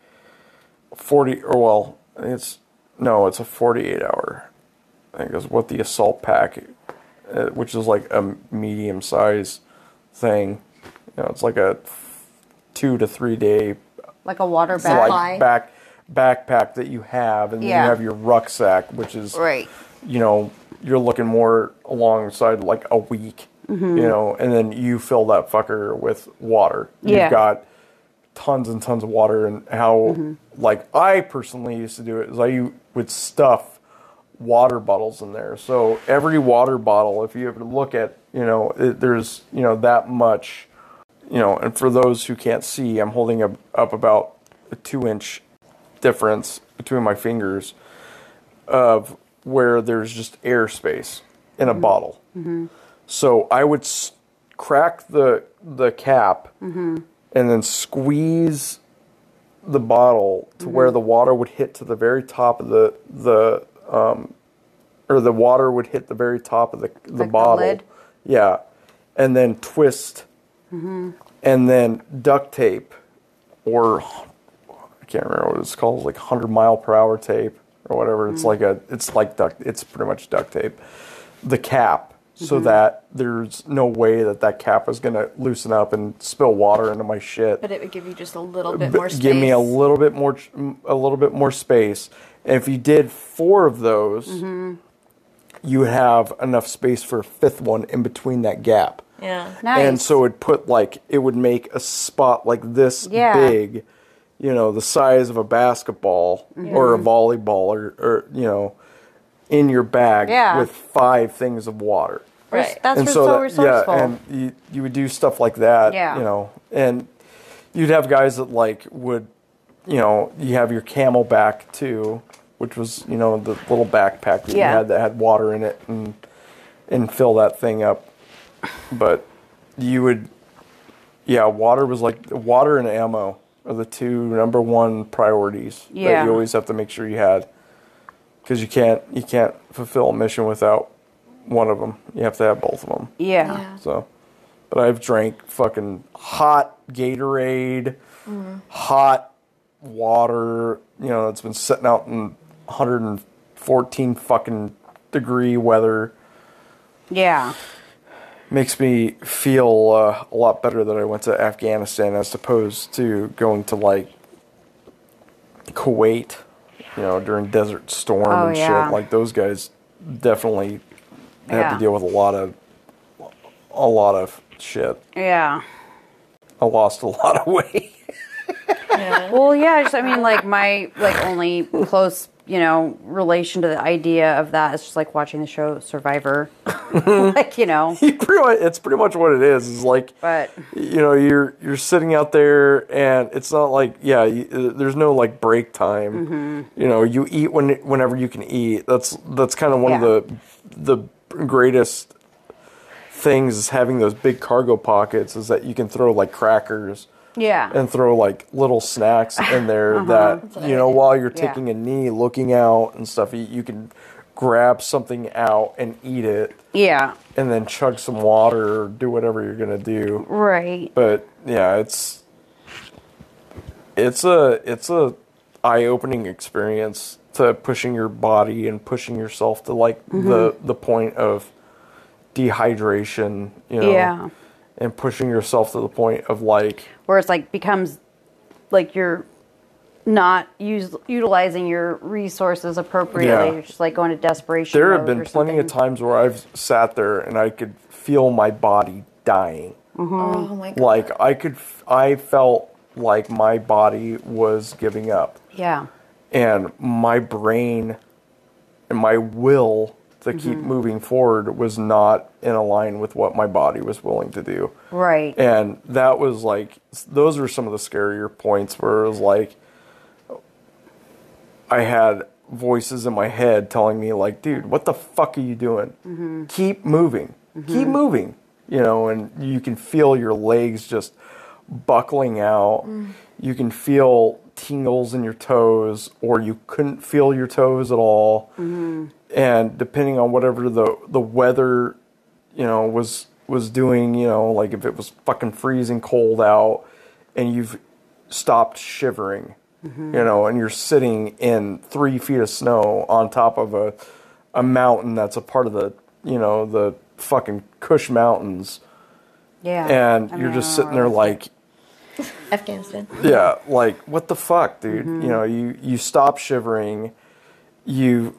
40 or well, it's no, it's a 48 hour. I think is what the assault pack, uh, which is like a medium size thing. You know, it's like a two to three day like a water like- bag. Supply. back backpack that you have, and then Yeah. you have your rucksack, which is Right. you know, you're looking more alongside like a week, Mm-hmm. you know, and then you fill that fucker with water. Yeah. You've got tons and tons of water, and how, Mm-hmm. like, I personally used to do it is I would stuff water bottles in there. So every water bottle, if you ever look at, you know, it, there's, you know, that much, you know, and for those who can't see, I'm holding up, up about a two inch difference between my fingers of where there's just air space in a mm-hmm. bottle. Mm-hmm. So I would s- crack the the cap mm-hmm. And then squeeze the bottle to mm-hmm. where the water would hit to the very top of the the um, or the water would hit the very top of the the Like the bottle. lid? Yeah, and then twist, mm-hmm. and then duct tape, or I can't remember what it's called, like hundred mile per hour tape or whatever. It's mm-hmm. like a, it's like duct, it's pretty much duct tape. The cap, so that there's no way that that cap is gonna loosen up and spill water into my shit. But it would give you just a little bit B- more space. Give me a little bit more, a little bit more space. And if you did four of those, Mm-hmm. you would have enough space for a fifth one in between that gap. Yeah. Nice. And so it put like it would make a spot like this Yeah. big, you know, the size of a basketball or a volleyball or, or you know, in your bag Yeah. with five things of water. Right. That's and so, that- resourceful. Yeah, and you you would do stuff like that. Yeah. You know, and you'd have guys that like would, you know, you have your CamelBak too, which was you know the little backpack that Yeah. you had that had water in it and and fill that thing up. But you would, yeah, water was like water and ammo are the two number one priorities that you always have to make sure you had because you can't you can't fulfill a mission without one of them. You have to have both of them. yeah. Yeah. So, but I've drank fucking hot Gatorade, hot water. You know, it's been sitting out in 114 fucking degree weather. Yeah. Makes me feel uh, a lot better that I went to Afghanistan as opposed to going to like Kuwait. You know, during Desert Storm Oh, and yeah. shit. Like those guys definitely have to deal with a lot of a lot of shit. Yeah. I lost a [LAUGHS] lot of weight. Yeah. Well, yeah, just I mean, like my like only close you know, relation to the idea of that is just like watching the show Survivor. [LAUGHS] like, you know, You pretty much, it's pretty much what it is. Is like, but you know, you're you're sitting out there, and it's not like, yeah, you, uh, there's no like break time. Mm-hmm. You know, you eat when whenever you can eat. That's that's kind of one Yeah. of the the greatest things is having those big cargo pockets. Is that you can throw like crackers yeah. and throw like little snacks in there [LAUGHS] that you know while you're Uh-huh. Yeah. taking a knee, looking out and stuff. You, you can grab something out and eat it yeah. and then chug some water or do whatever you're gonna do. Right. But yeah, it's it's a it's a eye opening experience to pushing your body and pushing yourself to like Mm-hmm. the the point of dehydration, you know. Yeah. And pushing yourself to the point of like Where it's like becomes like you're not use, utilizing your resources appropriately. Yeah. You're just like going to desperation. there have been or plenty of times where I've sat there and I could feel my body dying. Oh my god. Like I could f- I felt like my body was giving up. Yeah. And my brain and my will to keep Mm-hmm. moving forward was not in line with what my body was willing to do. Right. And that was like, those were some of the scarier points where it was like, I had voices in my head telling me, like, dude, what the fuck are you doing? Mm-hmm. Keep moving. Keep moving. You know, and you can feel your legs just buckling out. You can feel tingles in your toes, or you couldn't feel your toes at all. Mm-hmm. And depending on whatever the, the weather you know was was doing you know like if it was fucking freezing cold out and you've stopped shivering mm-hmm. you know and you're sitting in three feet of snow on top of a a mountain that's a part of the you know the fucking Kush Mountains yeah. and I you're mean, just sitting there like [LAUGHS] Afghanistan. yeah, like what the fuck, dude? You know, you you stop shivering, you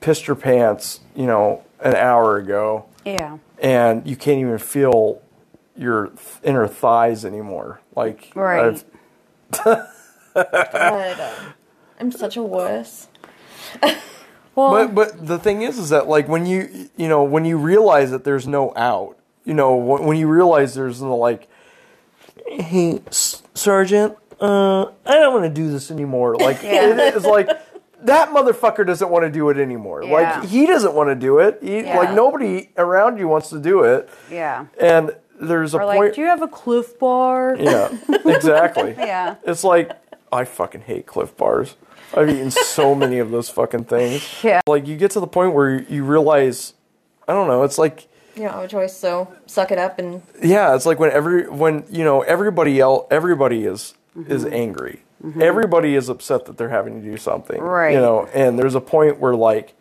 pissed your pants, you know, an hour ago, Yeah. and you can't even feel your inner thighs anymore. Like, Right. [LAUGHS] Uh, I'm such a wuss. [LAUGHS] Well, but but the thing is, is that like when you you know when you realize that there's no out, you know, when, when you realize there's no like, hey, Sergeant, uh, I don't want to do this anymore. [LAUGHS] Like it is like. That motherfucker doesn't want to do it anymore. Yeah. Like he doesn't want to do it. He, Yeah. Like nobody around you wants to do it. yeah. And there's a Or point. like, do you have a Clif Bar? Yeah, exactly. [LAUGHS] Yeah. It's like I fucking hate Clif Bars. I've eaten so [LAUGHS] many of those fucking things. Yeah. Like you get to the point where you realize, I don't know. It's like You don't have a choice, so suck it up and yeah, it's like when every when you know everybody else everybody is is Mm-hmm. angry. Everybody is upset that they're having to do something. Right. You know, and there's a point where like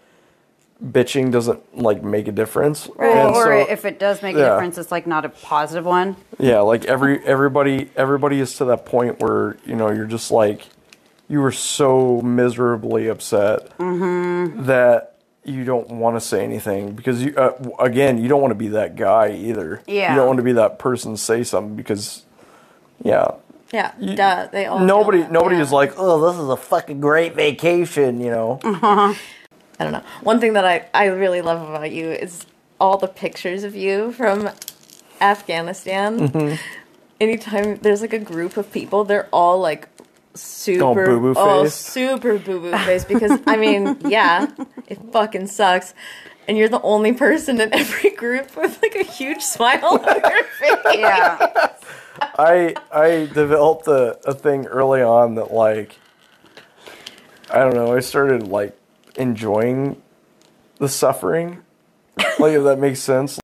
bitching doesn't like make a difference. Or, And or so- if it does make a difference, it's like not a positive one. Yeah, like every everybody everybody is to that point where you know you're just like you were so miserably upset Mm-hmm. that you don't want to say anything because you uh, again you don't want to be that guy either. Yeah. you don't want to be that person say something because yeah yeah, duh. They all nobody nobody yeah. is like oh this is a fucking great vacation you know [LAUGHS] I don't know. One thing that I, I really love about you is all the pictures of you from Afghanistan. Mm-hmm. Anytime there's like a group of people, they're all like super boo-boo oh, face? super boo boo face because I mean, [LAUGHS] yeah, it fucking sucks. And you're the only person in every group with like a huge smile on your [LAUGHS] face. Yeah. I I developed a, a thing early on that like I don't know, I started like enjoying the suffering. like if that makes sense.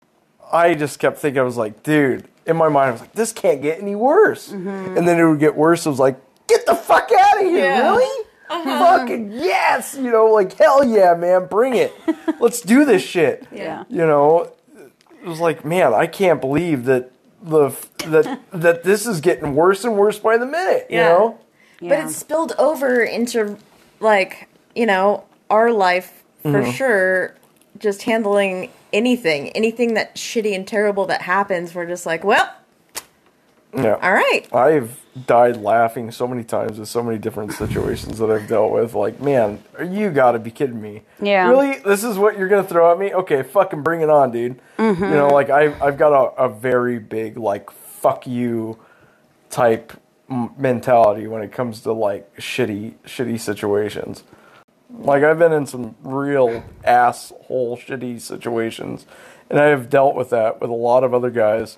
I just kept thinking I was like, dude, in my mind I was like, this can't get any worse. Mm-hmm. And then it would get worse. I was like, get the fuck out of here, Yeah. really? Fucking yes, you know, like hell yeah, man, bring it. [LAUGHS] Let's do this shit. Yeah. You know, it was like, man, I can't believe that the that [LAUGHS] that this is getting worse and worse by the minute. You Yeah. know, But it spilled over into like, you know, our life for Mm-hmm. sure. Just handling anything, anything that shitty and terrible that happens, we're just like, well, Yeah. All right. I've died laughing so many times with so many different [LAUGHS] situations that I've dealt with. Like, man, you got to be kidding me. Yeah. Really? This is what you're gonna throw at me? Okay, fucking bring it on, dude. Mm-hmm. You know, like I've, I've got a, a very big like fuck you type mentality when it comes to like shitty, shitty situations. Like I've been in some real asshole shitty situations, and I have dealt with that with a lot of other guys,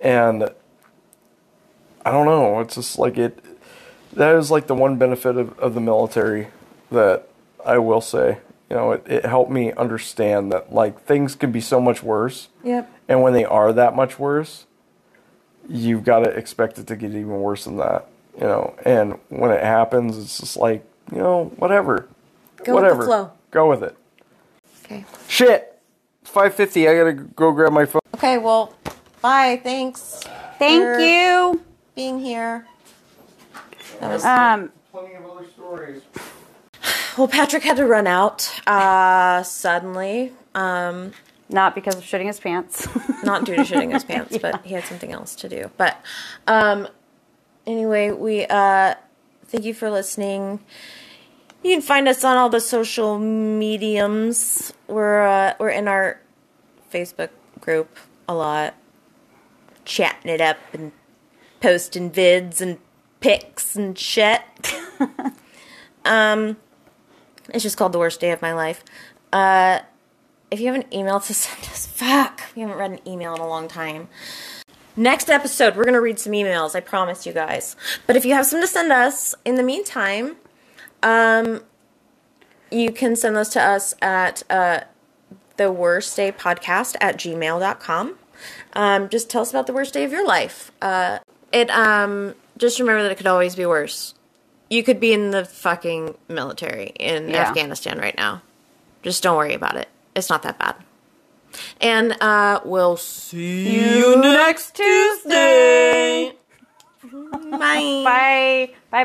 and I don't know. It's just like it. That is like the one benefit of, of the military that I will say. You know, it, it helped me understand that like things can be so much worse, Yep. and when they are that much worse, you've got to expect it to get even worse than that. You know, and when it happens, it's just like you know, whatever, Go with the flow. go with it. Okay. Shit, five fifty. I gotta go grab my phone. Okay. Well, bye. Thanks Thank for you. Being here. That was Um, Plenty of other stories. well. Patrick had to run out uh, suddenly. Um, not because of shitting his pants. [LAUGHS] not due to shitting his pants, but he had something else to do. But um, anyway, we uh, thank you for listening. You can find us on all the social mediums. We're uh, we're in our Facebook group a lot, chatting it up and posting vids and pics and shit. [LAUGHS] um, it's just called the worst day of my life. Uh, if you have an email to [LAUGHS] send us, fuck, we haven't read an email in a long time. Next episode, we're gonna read some emails. I promise you guys. But if you have some to send us, in the meantime, um, you can send those to us at uh, the worst day podcast at gmail.com. Um, just tell us about the worst day of your life. Uh, it um, just remember that it could always be worse. You could be in the fucking military in Yeah. Afghanistan right now. Just don't worry about it. It's not that bad. And uh, we'll see you next Tuesday. Bye. bye. Bye bye.